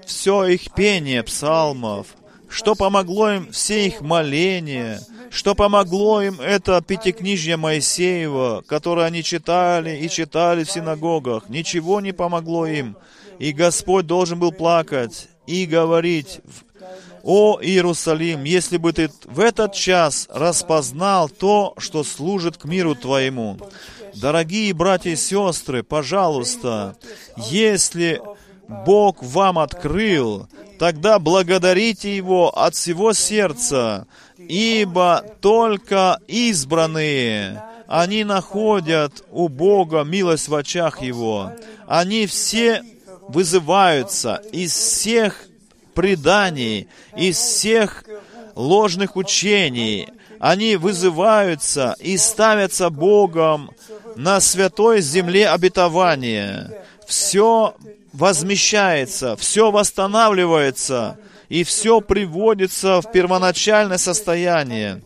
все их пение псалмов, что помогло им все их моления, что помогло им это пятикнижье Моисеева, которое они читали и читали в синагогах. Ничего не помогло им. И Господь должен был плакать и говорить, «О, Иерусалим, если бы ты в этот час распознал то, что служит к миру твоему». Дорогие братья и сестры, пожалуйста, если Бог вам открыл, тогда благодарите Его от всего сердца, ибо только избранные, они находят у Бога милость в очах Его. Они все вызываются из всех преданий, из всех ложных учений. Они вызываются и ставятся Богом на святой земле обетования. Все возмещается, все восстанавливается, и все приводится в первоначальное состояние.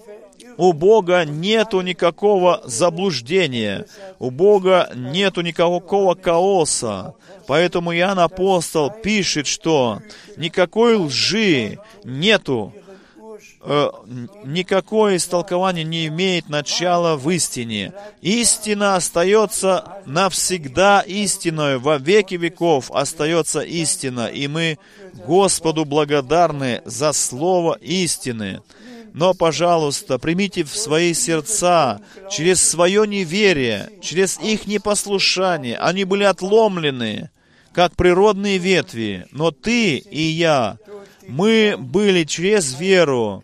У Бога нету никакого заблуждения, у Бога нету никакого хаоса. Поэтому Иоанн Апостол пишет, что никакой лжи нету, э, никакое истолкование не имеет начала в истине. Истина остается навсегда истиной, во веки веков остается истина, и мы Господу благодарны за слово истины. Но, пожалуйста, примите в свои сердца через свое неверие, через их непослушание. Они были отломлены, как природные ветви. Но ты и я, мы были через веру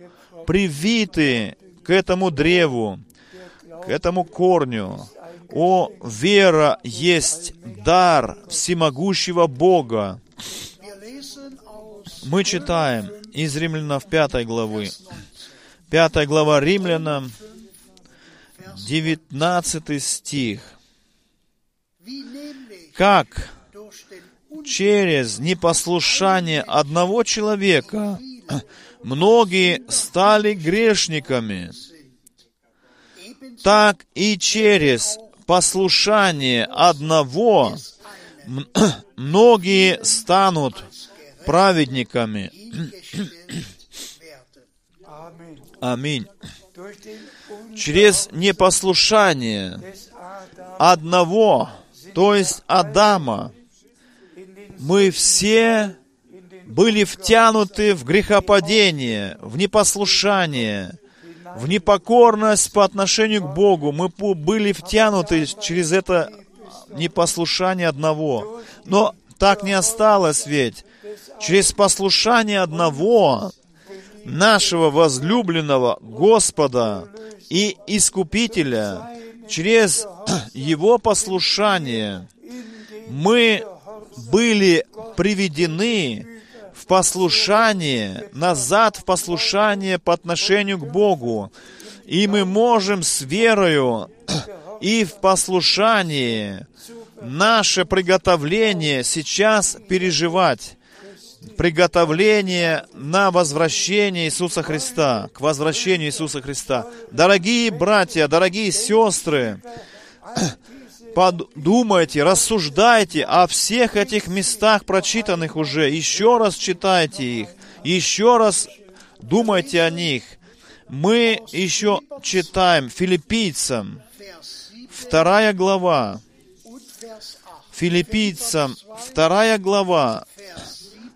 привиты к этому древу, к этому корню. О, вера есть дар всемогущего Бога. Мы читаем из Римлянов 5 главы. Пятая глава Римлянам, 19 стих. Как через непослушание одного человека многие стали грешниками, так и через послушание одного многие станут праведниками. Аминь. Через непослушание одного, то есть Адама, мы все были втянуты в грехопадение, в непослушание, в непокорность по отношению к Богу. Мы были втянуты через это непослушание одного. Но так не осталось ведь. Через послушание одного нашего возлюбленного Господа и Искупителя, через Его послушание мы были приведены послушание, назад в послушание по отношению к Богу. И мы можем с верою и в послушании наше приготовление сейчас переживать приготовление на возвращение Иисуса Христа, к возвращению Иисуса Христа. Дорогие братья, дорогие сестры, подумайте, рассуждайте о всех этих местах, прочитанных уже, еще раз читайте их, еще раз думайте о них. Мы еще читаем филиппийцам, вторая глава, филиппийцам, вторая глава,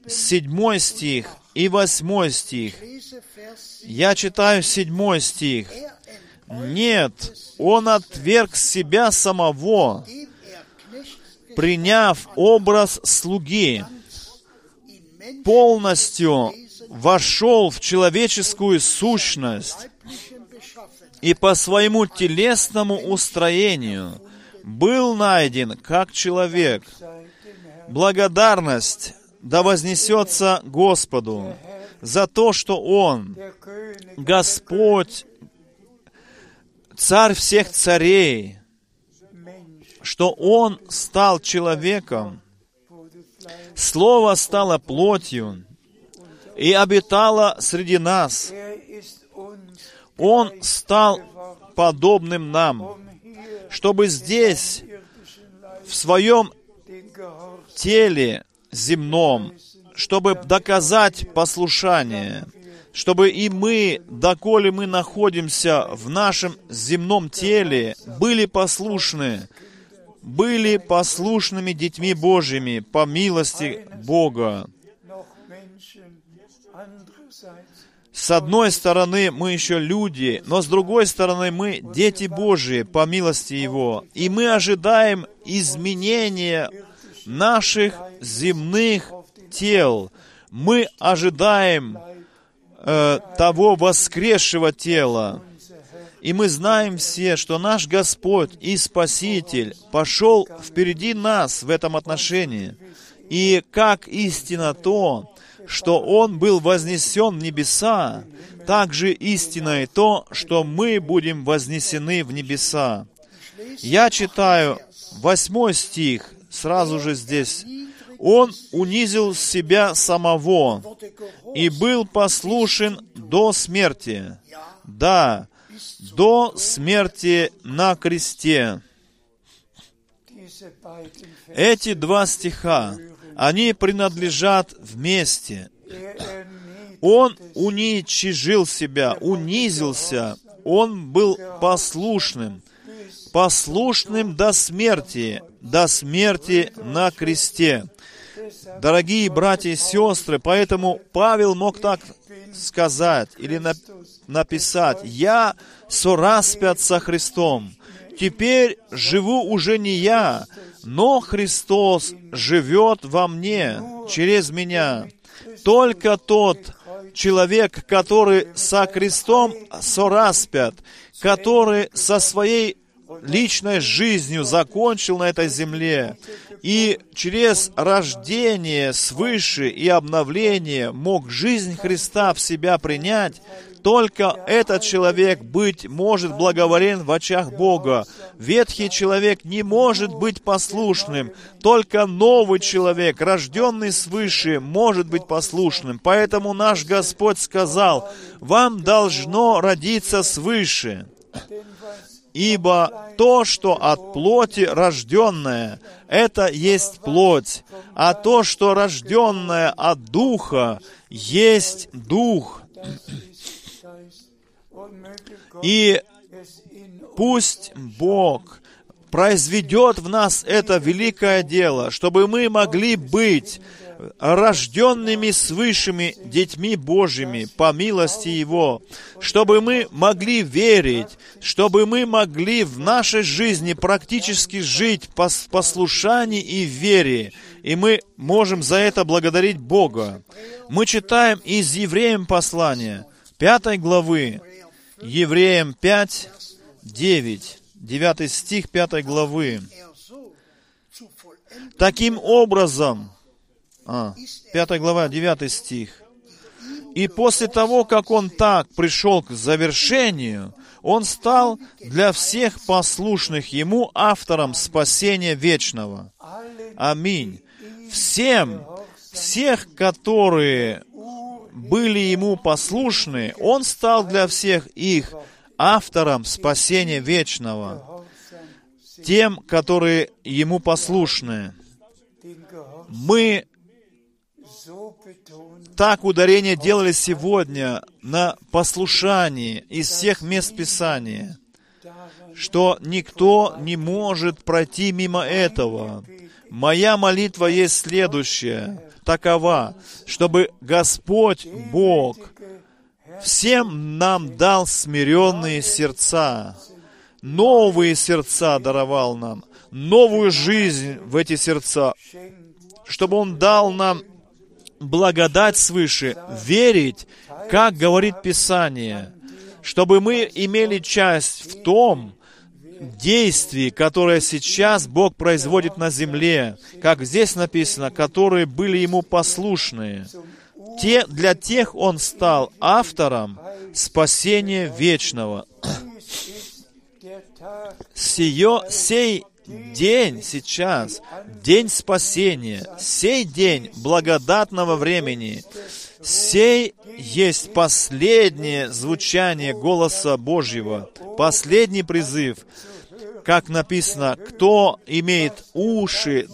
седьмой стих и восьмой стих. Я читаю седьмой стих. Нет, он отверг себя самого, приняв образ слуги, полностью вошел в человеческую сущность и по своему телесному устроению был найден как человек. Благодарность да вознесется Господу за то, что Он, Господь, Царь всех царей, что Он стал человеком, Слово стало плотью и обитало среди нас. Он стал подобным нам, чтобы здесь, в своем теле, земном, чтобы доказать послушание, чтобы и мы, доколе мы находимся в нашем земном теле, были послушны, были послушными детьми Божьими по милости Бога. С одной стороны, мы еще люди, но с другой стороны, мы дети Божьи по милости Его. И мы ожидаем изменения наших земных тел. Мы ожидаем э, того воскресшего тела. И мы знаем все, что наш Господь и Спаситель пошел впереди нас в этом отношении. И как истина то, что Он был вознесен в небеса, так же истина и то, что мы будем вознесены в небеса. Я читаю восьмой стих, сразу же здесь. Он унизил себя самого и был послушен до смерти. Да, до смерти на кресте. Эти два стиха, они принадлежат вместе. Он уничижил себя, унизился. Он был послушным, послушным до смерти, до смерти на кресте. Дорогие братья и сестры, поэтому Павел мог так сказать или на- написать, «Я сораспят со Христом. Теперь живу уже не я, но Христос живет во мне, через меня. Только тот человек, который со крестом сораспят, который со своей личной жизнью закончил на этой земле, и через рождение свыше и обновление мог жизнь Христа в себя принять, только этот человек быть может благоволен в очах Бога. Ветхий человек не может быть послушным. Только новый человек, рожденный свыше, может быть послушным. Поэтому наш Господь сказал, вам должно родиться свыше. Ибо то, что от плоти рожденное, это есть плоть, а то, что рожденное от духа, есть дух. И пусть Бог произведет в нас это великое дело, чтобы мы могли быть рожденными свышими детьми Божьими по милости Его, чтобы мы могли верить, чтобы мы могли в нашей жизни практически жить по послушании и вере, и мы можем за это благодарить Бога. Мы читаем из Евреям послания, пятой главы, Евреям 5, 9, 9 стих 5 главы. Таким образом, а, 5 глава, 9 стих. И после того, как он так пришел к завершению, он стал для всех послушных ему автором спасения вечного. Аминь. Всем, всех, которые были ему послушны, он стал для всех их автором спасения вечного. Тем, которые ему послушны. Мы так ударение делали сегодня на послушании из всех мест Писания, что никто не может пройти мимо этого. Моя молитва есть следующая, такова, чтобы Господь Бог всем нам дал смиренные сердца, новые сердца даровал нам, новую жизнь в эти сердца, чтобы Он дал нам благодать свыше, верить, как говорит Писание, чтобы мы имели часть в том действии, которое сейчас Бог производит на земле, как здесь написано, которые были Ему послушны. Те, для тех Он стал автором спасения вечного. Сие, сей день сейчас, день спасения, сей день благодатного времени, сей есть последнее звучание голоса Божьего, последний призыв, как написано, кто имеет уши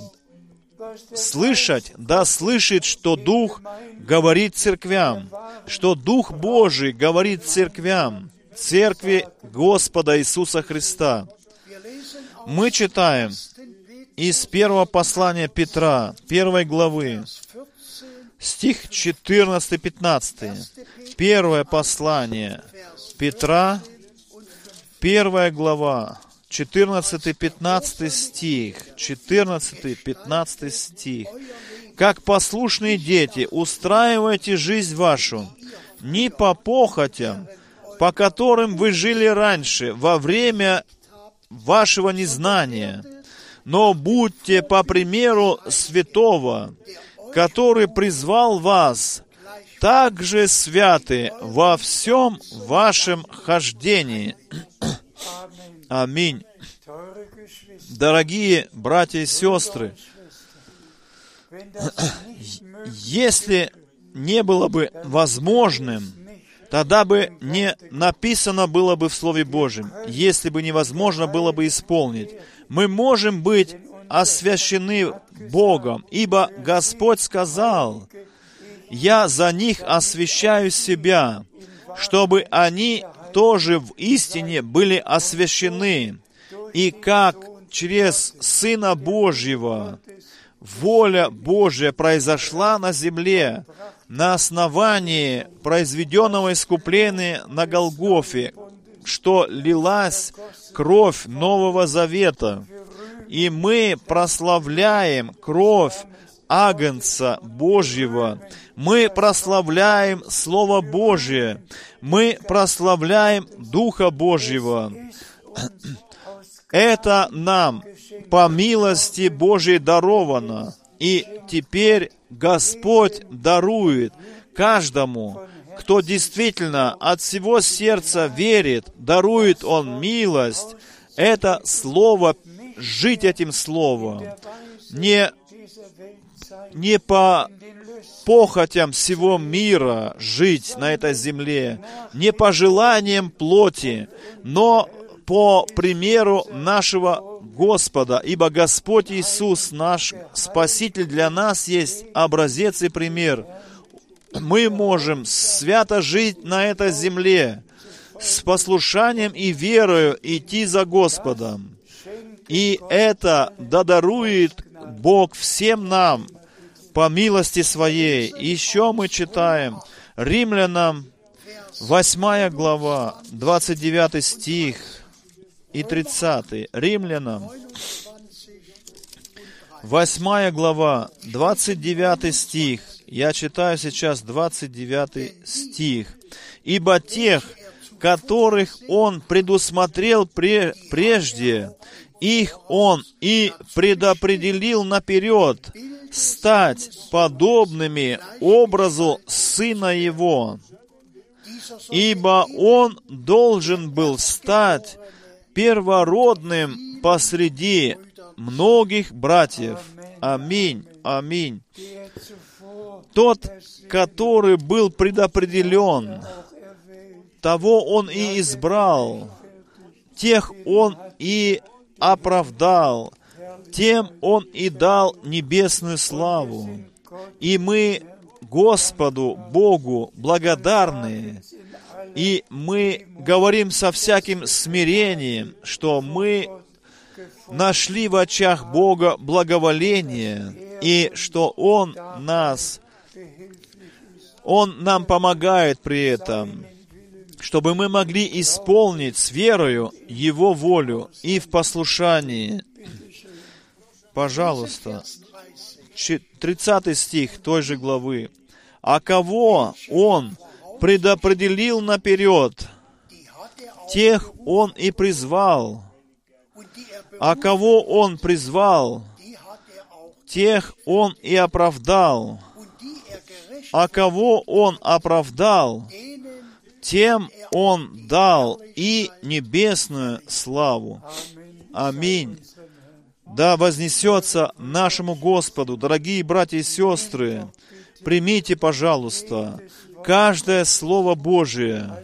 слышать, да слышит, что Дух говорит церквям, что Дух Божий говорит церквям, церкви Господа Иисуса Христа. Мы читаем из первого послания Петра, первой главы, 14, стих 14-15. Первое послание Петра, первая глава, 14-15 стих, 14-15 стих. Как послушные дети, устраивайте жизнь вашу, не по похотям, по которым вы жили раньше, во время вашего незнания, но будьте по примеру святого, который призвал вас, также святы во всем вашем хождении. Аминь. Дорогие братья и сестры, если не было бы возможным, тогда бы не написано было бы в Слове Божьем, если бы невозможно было бы исполнить. Мы можем быть освящены Богом, ибо Господь сказал, «Я за них освящаю себя, чтобы они тоже в истине были освящены, и как через Сына Божьего воля Божья произошла на земле на основании произведенного искупления на Голгофе, что лилась кровь Нового Завета. И мы прославляем кровь Агнца Божьего. Мы прославляем Слово Божье. Мы прославляем Духа Божьего. Это нам по милости Божьей даровано. И теперь Господь дарует каждому, кто действительно от всего сердца верит, дарует Он милость. Это Слово, жить этим Словом. Не, не по похотям всего мира жить на этой земле, не по желаниям плоти, но по примеру нашего Господа, ибо Господь Иисус, наш Спаситель, для нас есть образец и пример. Мы можем свято жить на этой земле, с послушанием и верою идти за Господом. И это додарует Бог всем нам по милости Своей. Еще мы читаем Римлянам 8 глава, 29 стих и 30. Римлянам 8 глава, 29 стих. Я читаю сейчас 29 стих. «Ибо тех, которых Он предусмотрел пре- прежде, их Он и предопределил наперед стать подобными образу Сына Его, ибо Он должен был стать первородным посреди многих братьев. Аминь, аминь. Тот, который был предопределен, того Он и избрал, тех Он и оправдал, тем Он и дал небесную славу. И мы Господу Богу благодарны, и мы говорим со всяким смирением, что мы нашли в очах Бога благоволение, и что Он нас, Он нам помогает при этом, чтобы мы могли исполнить с верою Его волю и в послушании. Пожалуйста, 30 стих той же главы. «А кого Он предопределил наперед, тех Он и призвал. А кого Он призвал, тех Он и оправдал. А кого Он оправдал, тем Он дал и небесную славу. Аминь. Да вознесется нашему Господу, дорогие братья и сестры, примите, пожалуйста, каждое Слово Божие,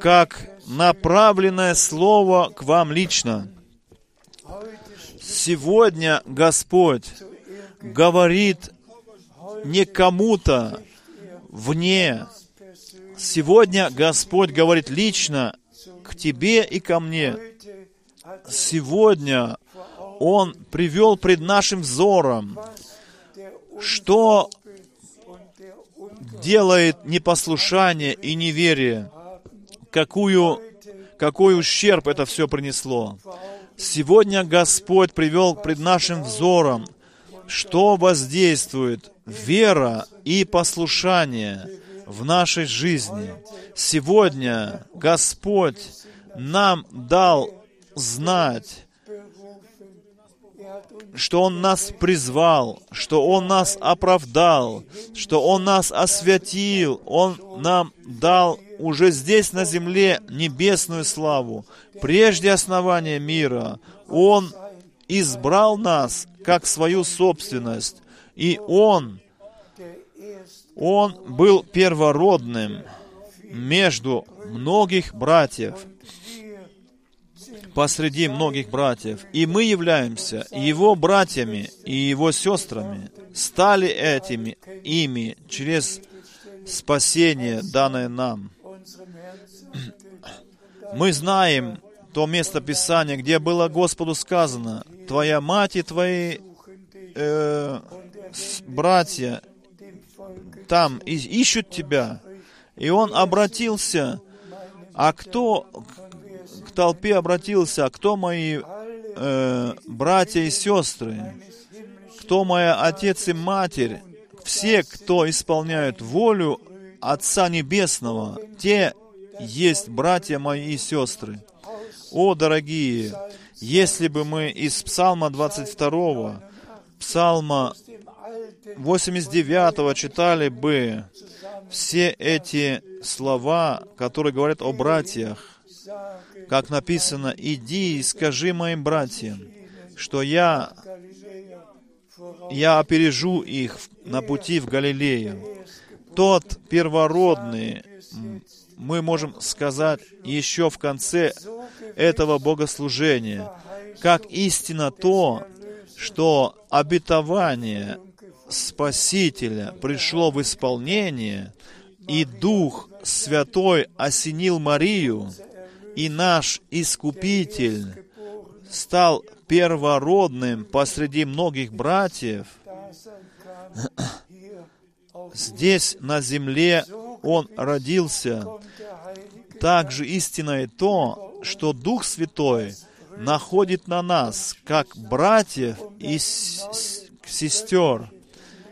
как направленное Слово к вам лично. Сегодня Господь говорит не кому-то вне. Сегодня Господь говорит лично к тебе и ко мне. Сегодня Он привел пред нашим взором, что делает непослушание и неверие, какую, какой ущерб это все принесло. Сегодня Господь привел пред нашим взором, что воздействует вера и послушание в нашей жизни. Сегодня Господь нам дал знать, что Он нас призвал, что Он нас оправдал, что Он нас освятил, Он нам дал уже здесь на земле небесную славу. Прежде основания мира Он избрал нас как свою собственность, и Он, Он был первородным между многих братьев, посреди многих братьев. И мы являемся Его братьями и Его сестрами, стали этими ими через спасение, данное нам. Мы знаем то место Писания, где было Господу сказано, «Твоя мать и твои э, братья там ищут тебя». И он обратился, а кто толпе обратился, кто мои э, братья и сестры, кто моя отец и матерь, все, кто исполняют волю Отца Небесного, те есть братья мои и сестры. О, дорогие, если бы мы из Псалма 22, Псалма 89 читали бы все эти слова, которые говорят о братьях, как написано, «Иди и скажи моим братьям, что я, я опережу их на пути в Галилею». Тот первородный, мы можем сказать еще в конце этого богослужения, как истина то, что обетование Спасителя пришло в исполнение, и Дух Святой осенил Марию, и наш Искупитель стал первородным посреди многих братьев, здесь, на земле, Он родился. Также истина и то, что Дух Святой находит на нас, как братьев и сестер,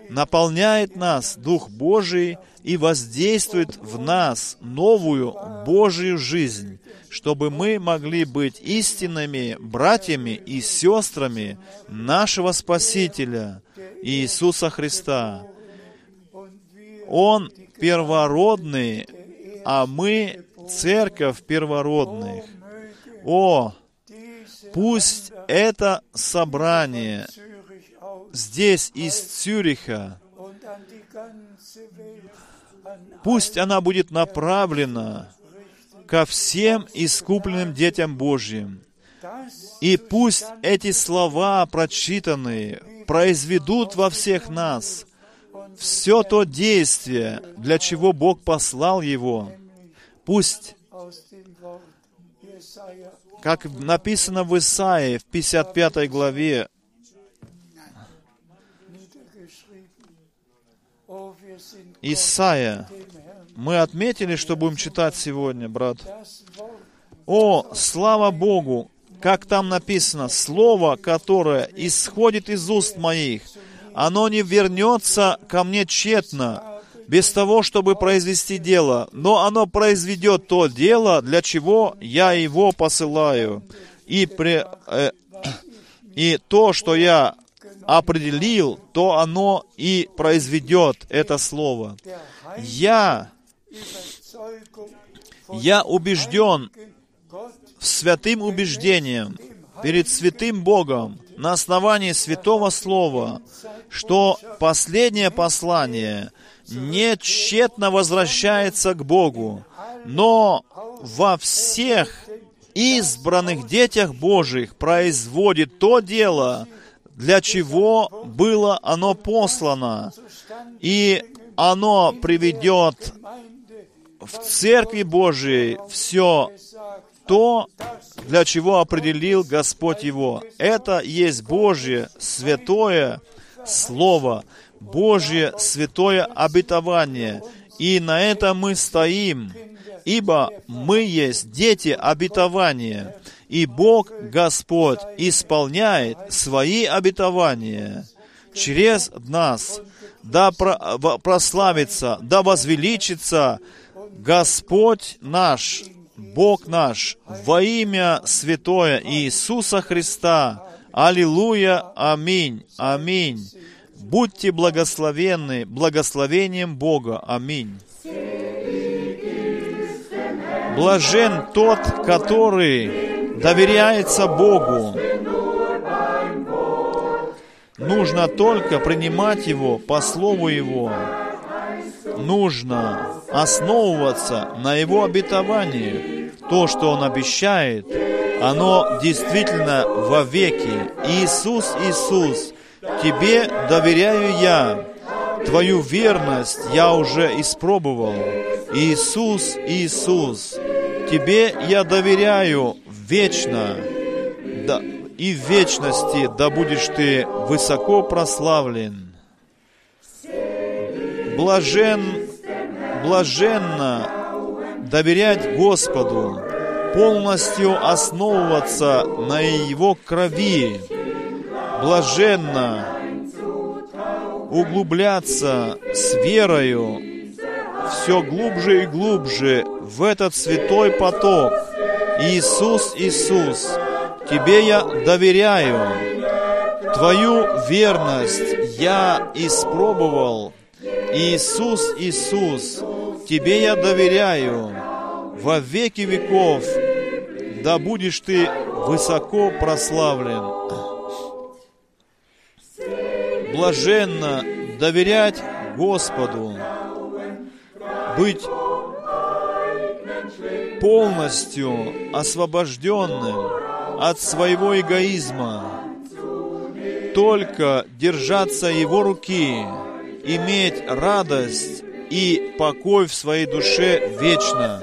наполняет нас Дух Божий и воздействует в нас новую Божию жизнь, чтобы мы могли быть истинными братьями и сестрами нашего Спасителя Иисуса Христа. Он первородный, а мы церковь первородных. О, пусть это собрание здесь, из Цюриха, пусть она будет направлена ко всем искупленным детям Божьим. И пусть эти слова, прочитанные, произведут во всех нас все то действие, для чего Бог послал его. Пусть, как написано в Исаии в 55 главе, Исаия, мы отметили, что будем читать сегодня, брат. О, слава Богу, как там написано, слово, которое исходит из уст моих, оно не вернется ко мне тщетно, без того, чтобы произвести дело, но оно произведет то дело, для чего я его посылаю. И, при, э, и то, что я определил, то оно и произведет это слово. Я, я убежден святым убеждением перед святым Богом на основании святого слова, что последнее послание не тщетно возвращается к Богу, но во всех избранных детях Божьих производит то дело, для чего было оно послано, и оно приведет в Церкви Божией все то, для чего определил Господь его. Это есть Божье святое Слово, Божье святое обетование. И на это мы стоим, ибо мы есть дети обетования, и Бог, Господь, исполняет свои обетования через нас. Да прославится, да возвеличится Господь наш, Бог наш, во имя святое Иисуса Христа. Аллилуйя, аминь, аминь. Будьте благословенны благословением Бога. Аминь. Блажен тот, который доверяется Богу. Нужно только принимать Его по Слову Его. Нужно основываться на Его обетовании. То, что Он обещает, оно действительно во веки. Иисус, Иисус, Тебе доверяю я. Твою верность я уже испробовал. Иисус, Иисус, Тебе я доверяю вечно. Да, и в вечности да будешь Ты высоко прославлен. Блажен, блаженно доверять Господу, полностью основываться на Его крови, блаженно углубляться с верою все глубже и глубже в этот святой поток. Иисус, Иисус, Тебе я доверяю. Твою верность я испробовал. Иисус, Иисус, Тебе я доверяю. Во веки веков да будешь Ты высоко прославлен. Блаженно доверять Господу, быть полностью освобожденным от своего эгоизма, только держаться Его руки, иметь радость и покой в своей душе вечно.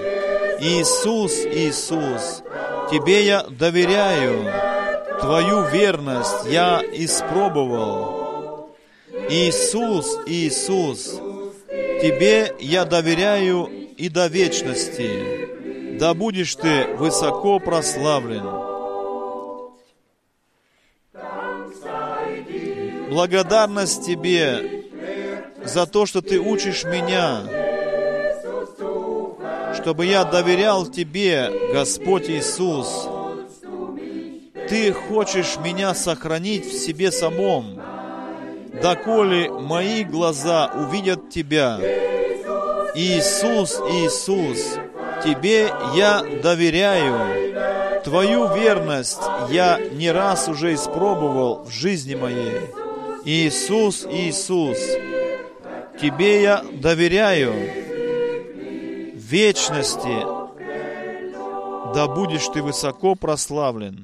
Иисус, Иисус, Тебе я доверяю, Твою верность я испробовал. Иисус, Иисус, Тебе я доверяю и до вечности. Да будешь Ты высоко прославлен. Благодарность Тебе за то, что Ты учишь меня, чтобы я доверял Тебе, Господь Иисус. Ты хочешь меня сохранить в себе самом, доколе мои глаза увидят Тебя. Иисус, Иисус, Тебе я доверяю. Твою верность я не раз уже испробовал в жизни моей. Иисус, Иисус, Тебе я доверяю. В вечности да будешь Ты высоко прославлен.